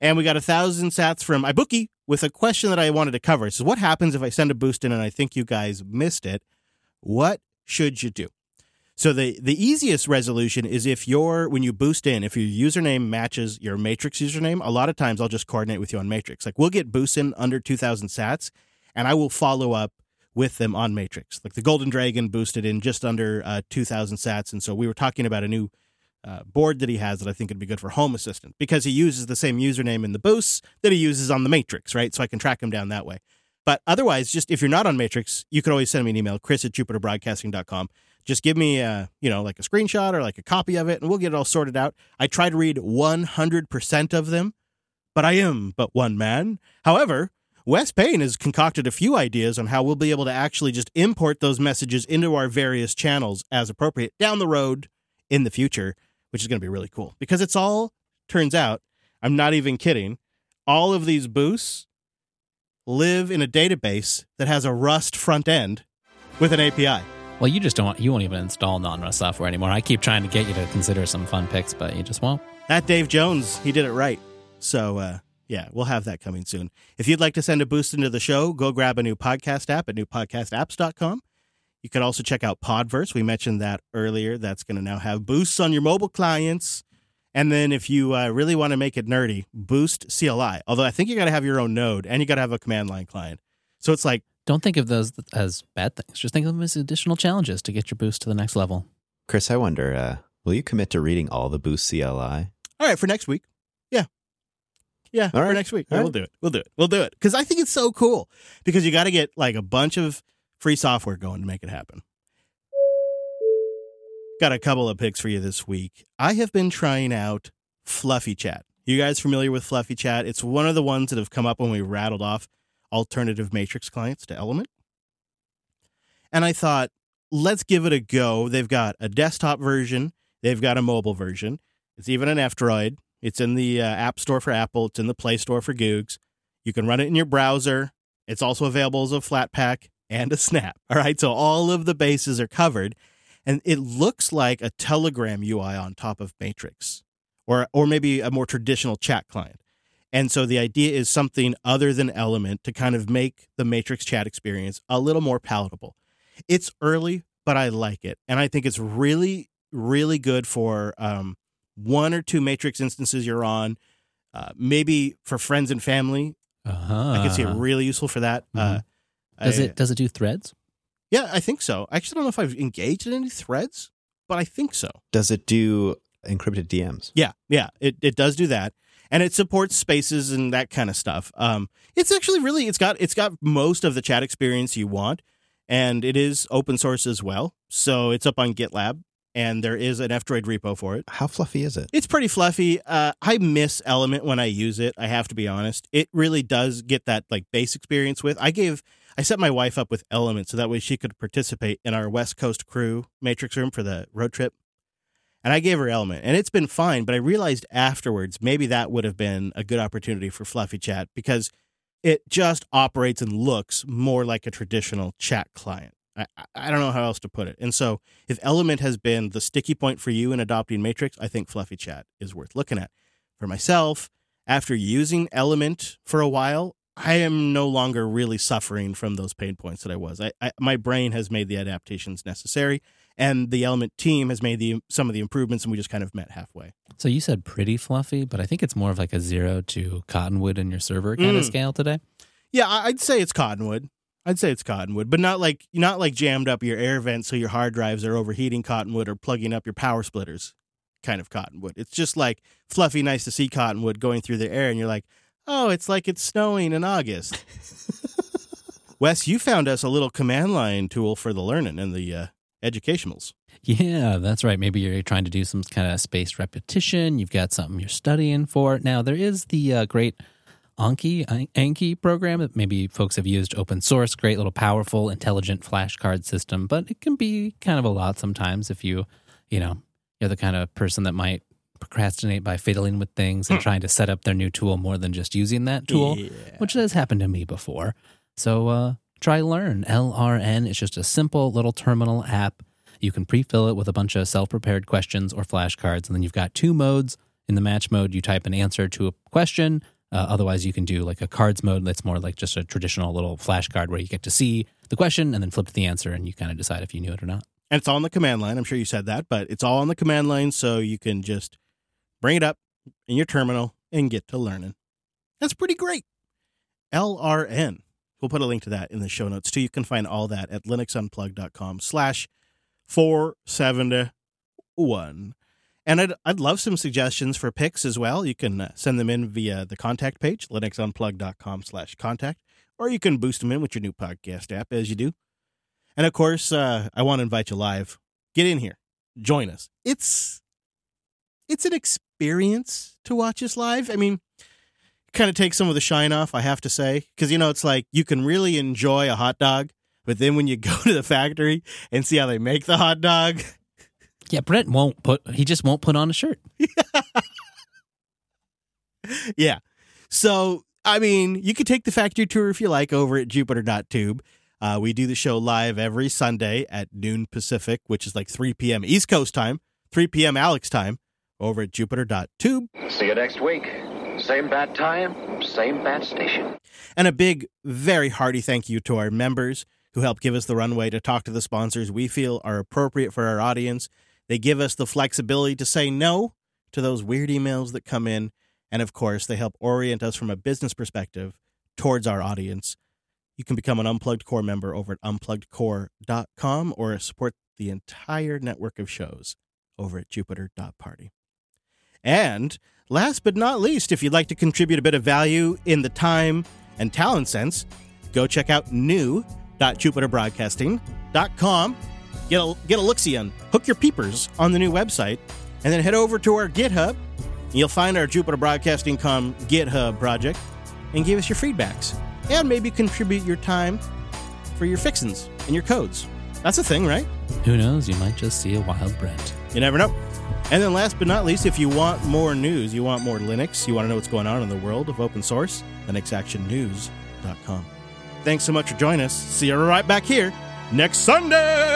Speaker 2: And we got a thousand sats from iBookie with a question that I wanted to cover. So, what happens if I send a boost in and I think you guys missed it? What should you do? So the the easiest resolution is if your when you boost in, if your username matches your Matrix username, a lot of times I'll just coordinate with you on Matrix. Like we'll get boosts in under 2000 sats and I will follow up with them on Matrix. Like the Golden Dragon boosted in just under uh, 2000 sats and so we were talking about a new uh, board that he has that I think would be good for Home Assistant because he uses the same username in the boosts that he uses on the Matrix, right? So I can track him down that way. But otherwise, just if you're not on Matrix, you could always send me an email, chris at jupiterbroadcasting.com. Just give me, a, you know, like a screenshot or like a copy of it, and we'll get it all sorted out. I try to read 100% of them, but I am but one man. However, Wes Payne has concocted a few ideas on how we'll be able to actually just import those messages into our various channels as appropriate down the road in the future, which is going to be really cool because it's all, turns out, I'm not even kidding, all of these boosts live in a database that has a Rust front end with an API.
Speaker 1: Well, you just don't want, you won't even install non Rust software anymore. I keep trying to get you to consider some fun picks, but you just won't.
Speaker 2: That Dave Jones, he did it right. So, uh, yeah, we'll have that coming soon. If you'd like to send a boost into the show, go grab a new podcast app at newpodcastapps.com. You could also check out Podverse. We mentioned that earlier. That's going to now have boosts on your mobile clients. And then if you uh, really want to make it nerdy, Boost CLI. Although I think you got to have your own node and you got to have a command line client. So it's like,
Speaker 1: Don't think of those as bad things. Just think of them as additional challenges to get your boost to the next level.
Speaker 3: Chris, I wonder, uh, will you commit to reading all the Boost CLI?
Speaker 2: all right, for next week. Yeah. Yeah,
Speaker 3: all right.
Speaker 2: for next week. Yeah,
Speaker 3: right.
Speaker 2: We'll do it. We'll do it. We'll do it. Because I think it's so cool. Because you got to get like a bunch of free software going to make it happen. Got a couple of picks for you this week. I have been trying out FluffyChat. You guys familiar with FluffyChat? It's one of the ones that have come up when we rattled off alternative matrix clients to Element. And I thought, let's give it a go. They've got a desktop version, they've got a mobile version. It's even an F Droid. It's in the uh, App Store for Apple, it's in the Play Store for Googs. You can run it in your browser. It's also available as a Flatpak and a Snap. All right, so all of the bases are covered. And it looks like a Telegram UI on top of Matrix or, or maybe a more traditional chat client. And so the idea is something other than Element to kind of make the Matrix chat experience a little more palatable. It's early, but I like it. And I think it's really, really good for um, one or two Matrix instances you're on. Uh, maybe for friends and family,
Speaker 1: Uh-huh.
Speaker 2: I can see it really useful for that. Uh,
Speaker 1: Does
Speaker 2: I-
Speaker 1: it does it do threads?
Speaker 2: Yeah, I think so. I actually don't know if I've engaged in any threads, but I think so.
Speaker 3: Does it do encrypted DMs?
Speaker 2: Yeah, yeah, it, it does do that, and it supports spaces and that kind of stuff. Um, it's actually really it's got it's got most of the chat experience you want, and it is open source as well. So it's up on GitLab, and there is an F-Droid repo for it.
Speaker 3: How fluffy is it?
Speaker 2: It's pretty fluffy. Uh, I miss Element when I use it. I have to be honest. It really does get that like base experience with. I gave I set my wife up with Element so that way she could participate in our West Coast crew matrix room for the road trip. And I gave her Element, and it's been fine. But I realized afterwards maybe that would have been a good opportunity for FluffyChat because it just operates and looks more like a traditional chat client. I, I- don't know how else to put it. And so, if Element has been the sticky point for you in adopting Matrix, I think FluffyChat is worth looking at. For myself, after using Element for a while, I am no longer really suffering from those pain points that I was. I, I my brain has made the adaptations necessary, and the Element team has made the some of the improvements, and we just kind of met halfway.
Speaker 1: So you said pretty fluffy, but I think it's more of like a zero to cottonwood in your server kind of
Speaker 2: Mm.
Speaker 1: scale today.
Speaker 2: Yeah, I'd say it's cottonwood. I'd say it's cottonwood, but not like not like jammed up your air vents so your hard drives are overheating cottonwood or plugging up your power splitters kind of cottonwood. It's just like fluffy, nice to see cottonwood going through the air, and you're like, oh, it's like it's snowing in August. (laughs) Wes, you found us a little command line tool for the learning and the uh, educationals.
Speaker 1: Yeah, that's right. Maybe you're trying to do some kind of spaced repetition. You've got something you're studying for. Now, there is the uh, great Anki Anki program that maybe folks have used open source, great little powerful, intelligent flashcard system, but it can be kind of a lot sometimes if you, you know, you're the kind of person that might procrastinate by fiddling with things and trying to set up their new tool more than just using that tool,
Speaker 2: Yeah.
Speaker 1: which has happened to me before. So uh, try Learn. LRN. It's just a simple little terminal app. You can pre-fill it with a bunch of self-prepared questions or flashcards, and then you've got two modes. In the match mode, you type an answer to a question. Uh, otherwise, you can do like a cards mode that's more like just a traditional little flashcard where you get to see the question and then flip to the answer, and you kind of decide if you knew it or not.
Speaker 2: And it's all on the command line. I'm sure you said that, but it's all on the command line, so you can just bring it up in your terminal and get to learning. That's pretty great. LRN. We'll put a link to that in the show notes too. You can find all that at linuxunplug.com slash 471. And I'd, I'd love some suggestions for picks as well. You can uh, send them in via the contact page, linuxunplug.com slash contact, or you can boost them in with your new podcast app as you do. And of course, uh, I want to invite you live. Get in here, join us. It's it's an experience to watch us live. I mean, kind of takes some of the shine off, I have to say, because you know it's like you can really enjoy a hot dog, but then when you (laughs) go to the factory and see how they make the hot dog, (laughs)
Speaker 1: Yeah, Brent won't put. He just won't put on a shirt. (laughs)
Speaker 2: yeah. So, I mean, you can take the factory tour if you like over at Jupiter.tube. Uh, we do the show live every Sunday at noon Pacific, which is like 3 p.m. East Coast time, 3 p.m. Alex time over at Jupiter.tube.
Speaker 12: See you next week. Same bad time, same bad station.
Speaker 2: And a big, very hearty thank you to our members who help give us the runway to talk to the sponsors we feel are appropriate for our audience. They give us the flexibility to say no to those weird emails that come in. And of course, they help orient us from a business perspective towards our audience. You can become an Unplugged Core member over at unpluggedcore.com or support the entire network of shows over at jupiter.party. And last but not least, if you'd like to contribute a bit of value in the time and talent sense, go check out new.jupiterbroadcasting.com. Get a, get a look-see on, hook your peepers on the new website, and then head over to our GitHub. You'll find our Jupiter Broadcasting Com GitHub project and give us your feedbacks. And maybe contribute your time for your fixins and your codes. That's a thing, right?
Speaker 1: Who knows? You might just see a wild Brent.
Speaker 2: You never know. And then last but not least, if you want more news, you want more Linux, you want to know what's going on in the world of open source, linuxactionnews.com. Thanks so much for joining us. See you right back here next Sunday.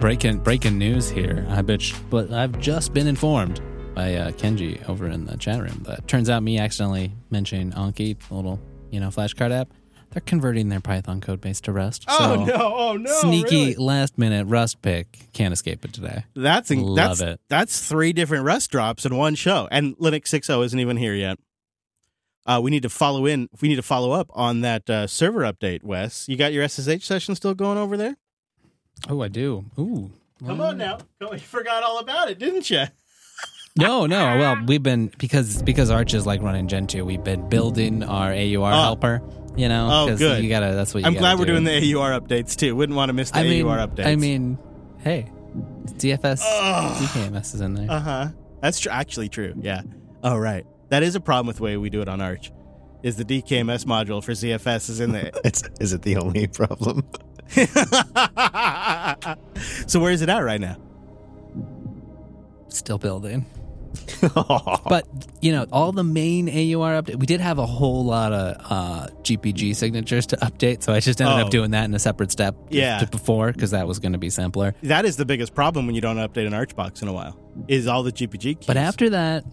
Speaker 1: Breaking breaking news here. I bet, but I've just been informed by uh, Kenji over in the chat room that turns out me accidentally mentioning Anki, the little you know flashcard app. They're converting their Python code base to Rust.
Speaker 2: Oh,
Speaker 1: so
Speaker 2: no. Oh, no,
Speaker 1: Sneaky
Speaker 2: really?
Speaker 1: last minute Rust pick. Can't escape it today.
Speaker 2: That's
Speaker 1: Love
Speaker 2: that's
Speaker 1: it.
Speaker 2: that's three different Rust drops in one show, and Linux 6.0 isn't even here yet. Uh, we need to follow in. We need to follow up on that uh, server update. Wes, you got your SSH session still going over there?
Speaker 1: Oh, I do. Ooh.
Speaker 2: Come on now, (laughs) you forgot all about it, didn't you? (laughs)
Speaker 1: No, no. Well, we've been because because Arch is like running Gentoo. We've been building our AUR
Speaker 2: Oh.
Speaker 1: helper. You know,
Speaker 2: Oh,
Speaker 1: 'cause
Speaker 2: good.
Speaker 1: You gotta. That's what you
Speaker 2: I'm
Speaker 1: gotta
Speaker 2: glad we're
Speaker 1: do.
Speaker 2: doing the AUR updates too. Wouldn't want to miss the
Speaker 1: I mean,
Speaker 2: AUR updates.
Speaker 1: I mean, hey, DFS, DKMS is in there.
Speaker 2: uh huh. That's tr- actually true. Yeah. Oh, right. That is a problem with the way we do it on Arch. Is the DKMS module for ZFS is in there? (laughs)
Speaker 3: It's is it the only problem? (laughs)
Speaker 2: so where is it at right now?
Speaker 1: Still building. (laughs) but you know, all the main AUR update. We did have a whole lot of uh, GPG signatures to update, so I just ended
Speaker 2: Oh.
Speaker 1: up doing that in a separate step.
Speaker 2: Yeah.
Speaker 1: to before because that was going to be simpler.
Speaker 2: That is the biggest problem when you don't update an Archbox in a while. Is all the GPG keys.
Speaker 1: But after that,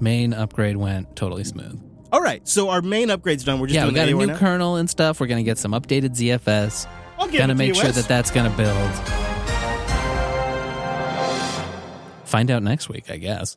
Speaker 1: main upgrade went totally smooth.
Speaker 2: all right, so our main upgrade's done. We're just
Speaker 1: yeah, we
Speaker 2: doing
Speaker 1: got a new
Speaker 2: now?
Speaker 1: kernel and stuff. We're going to get some updated ZFS.
Speaker 2: I'll give
Speaker 1: Gonna make sure that that's to build. Find out next week, I guess.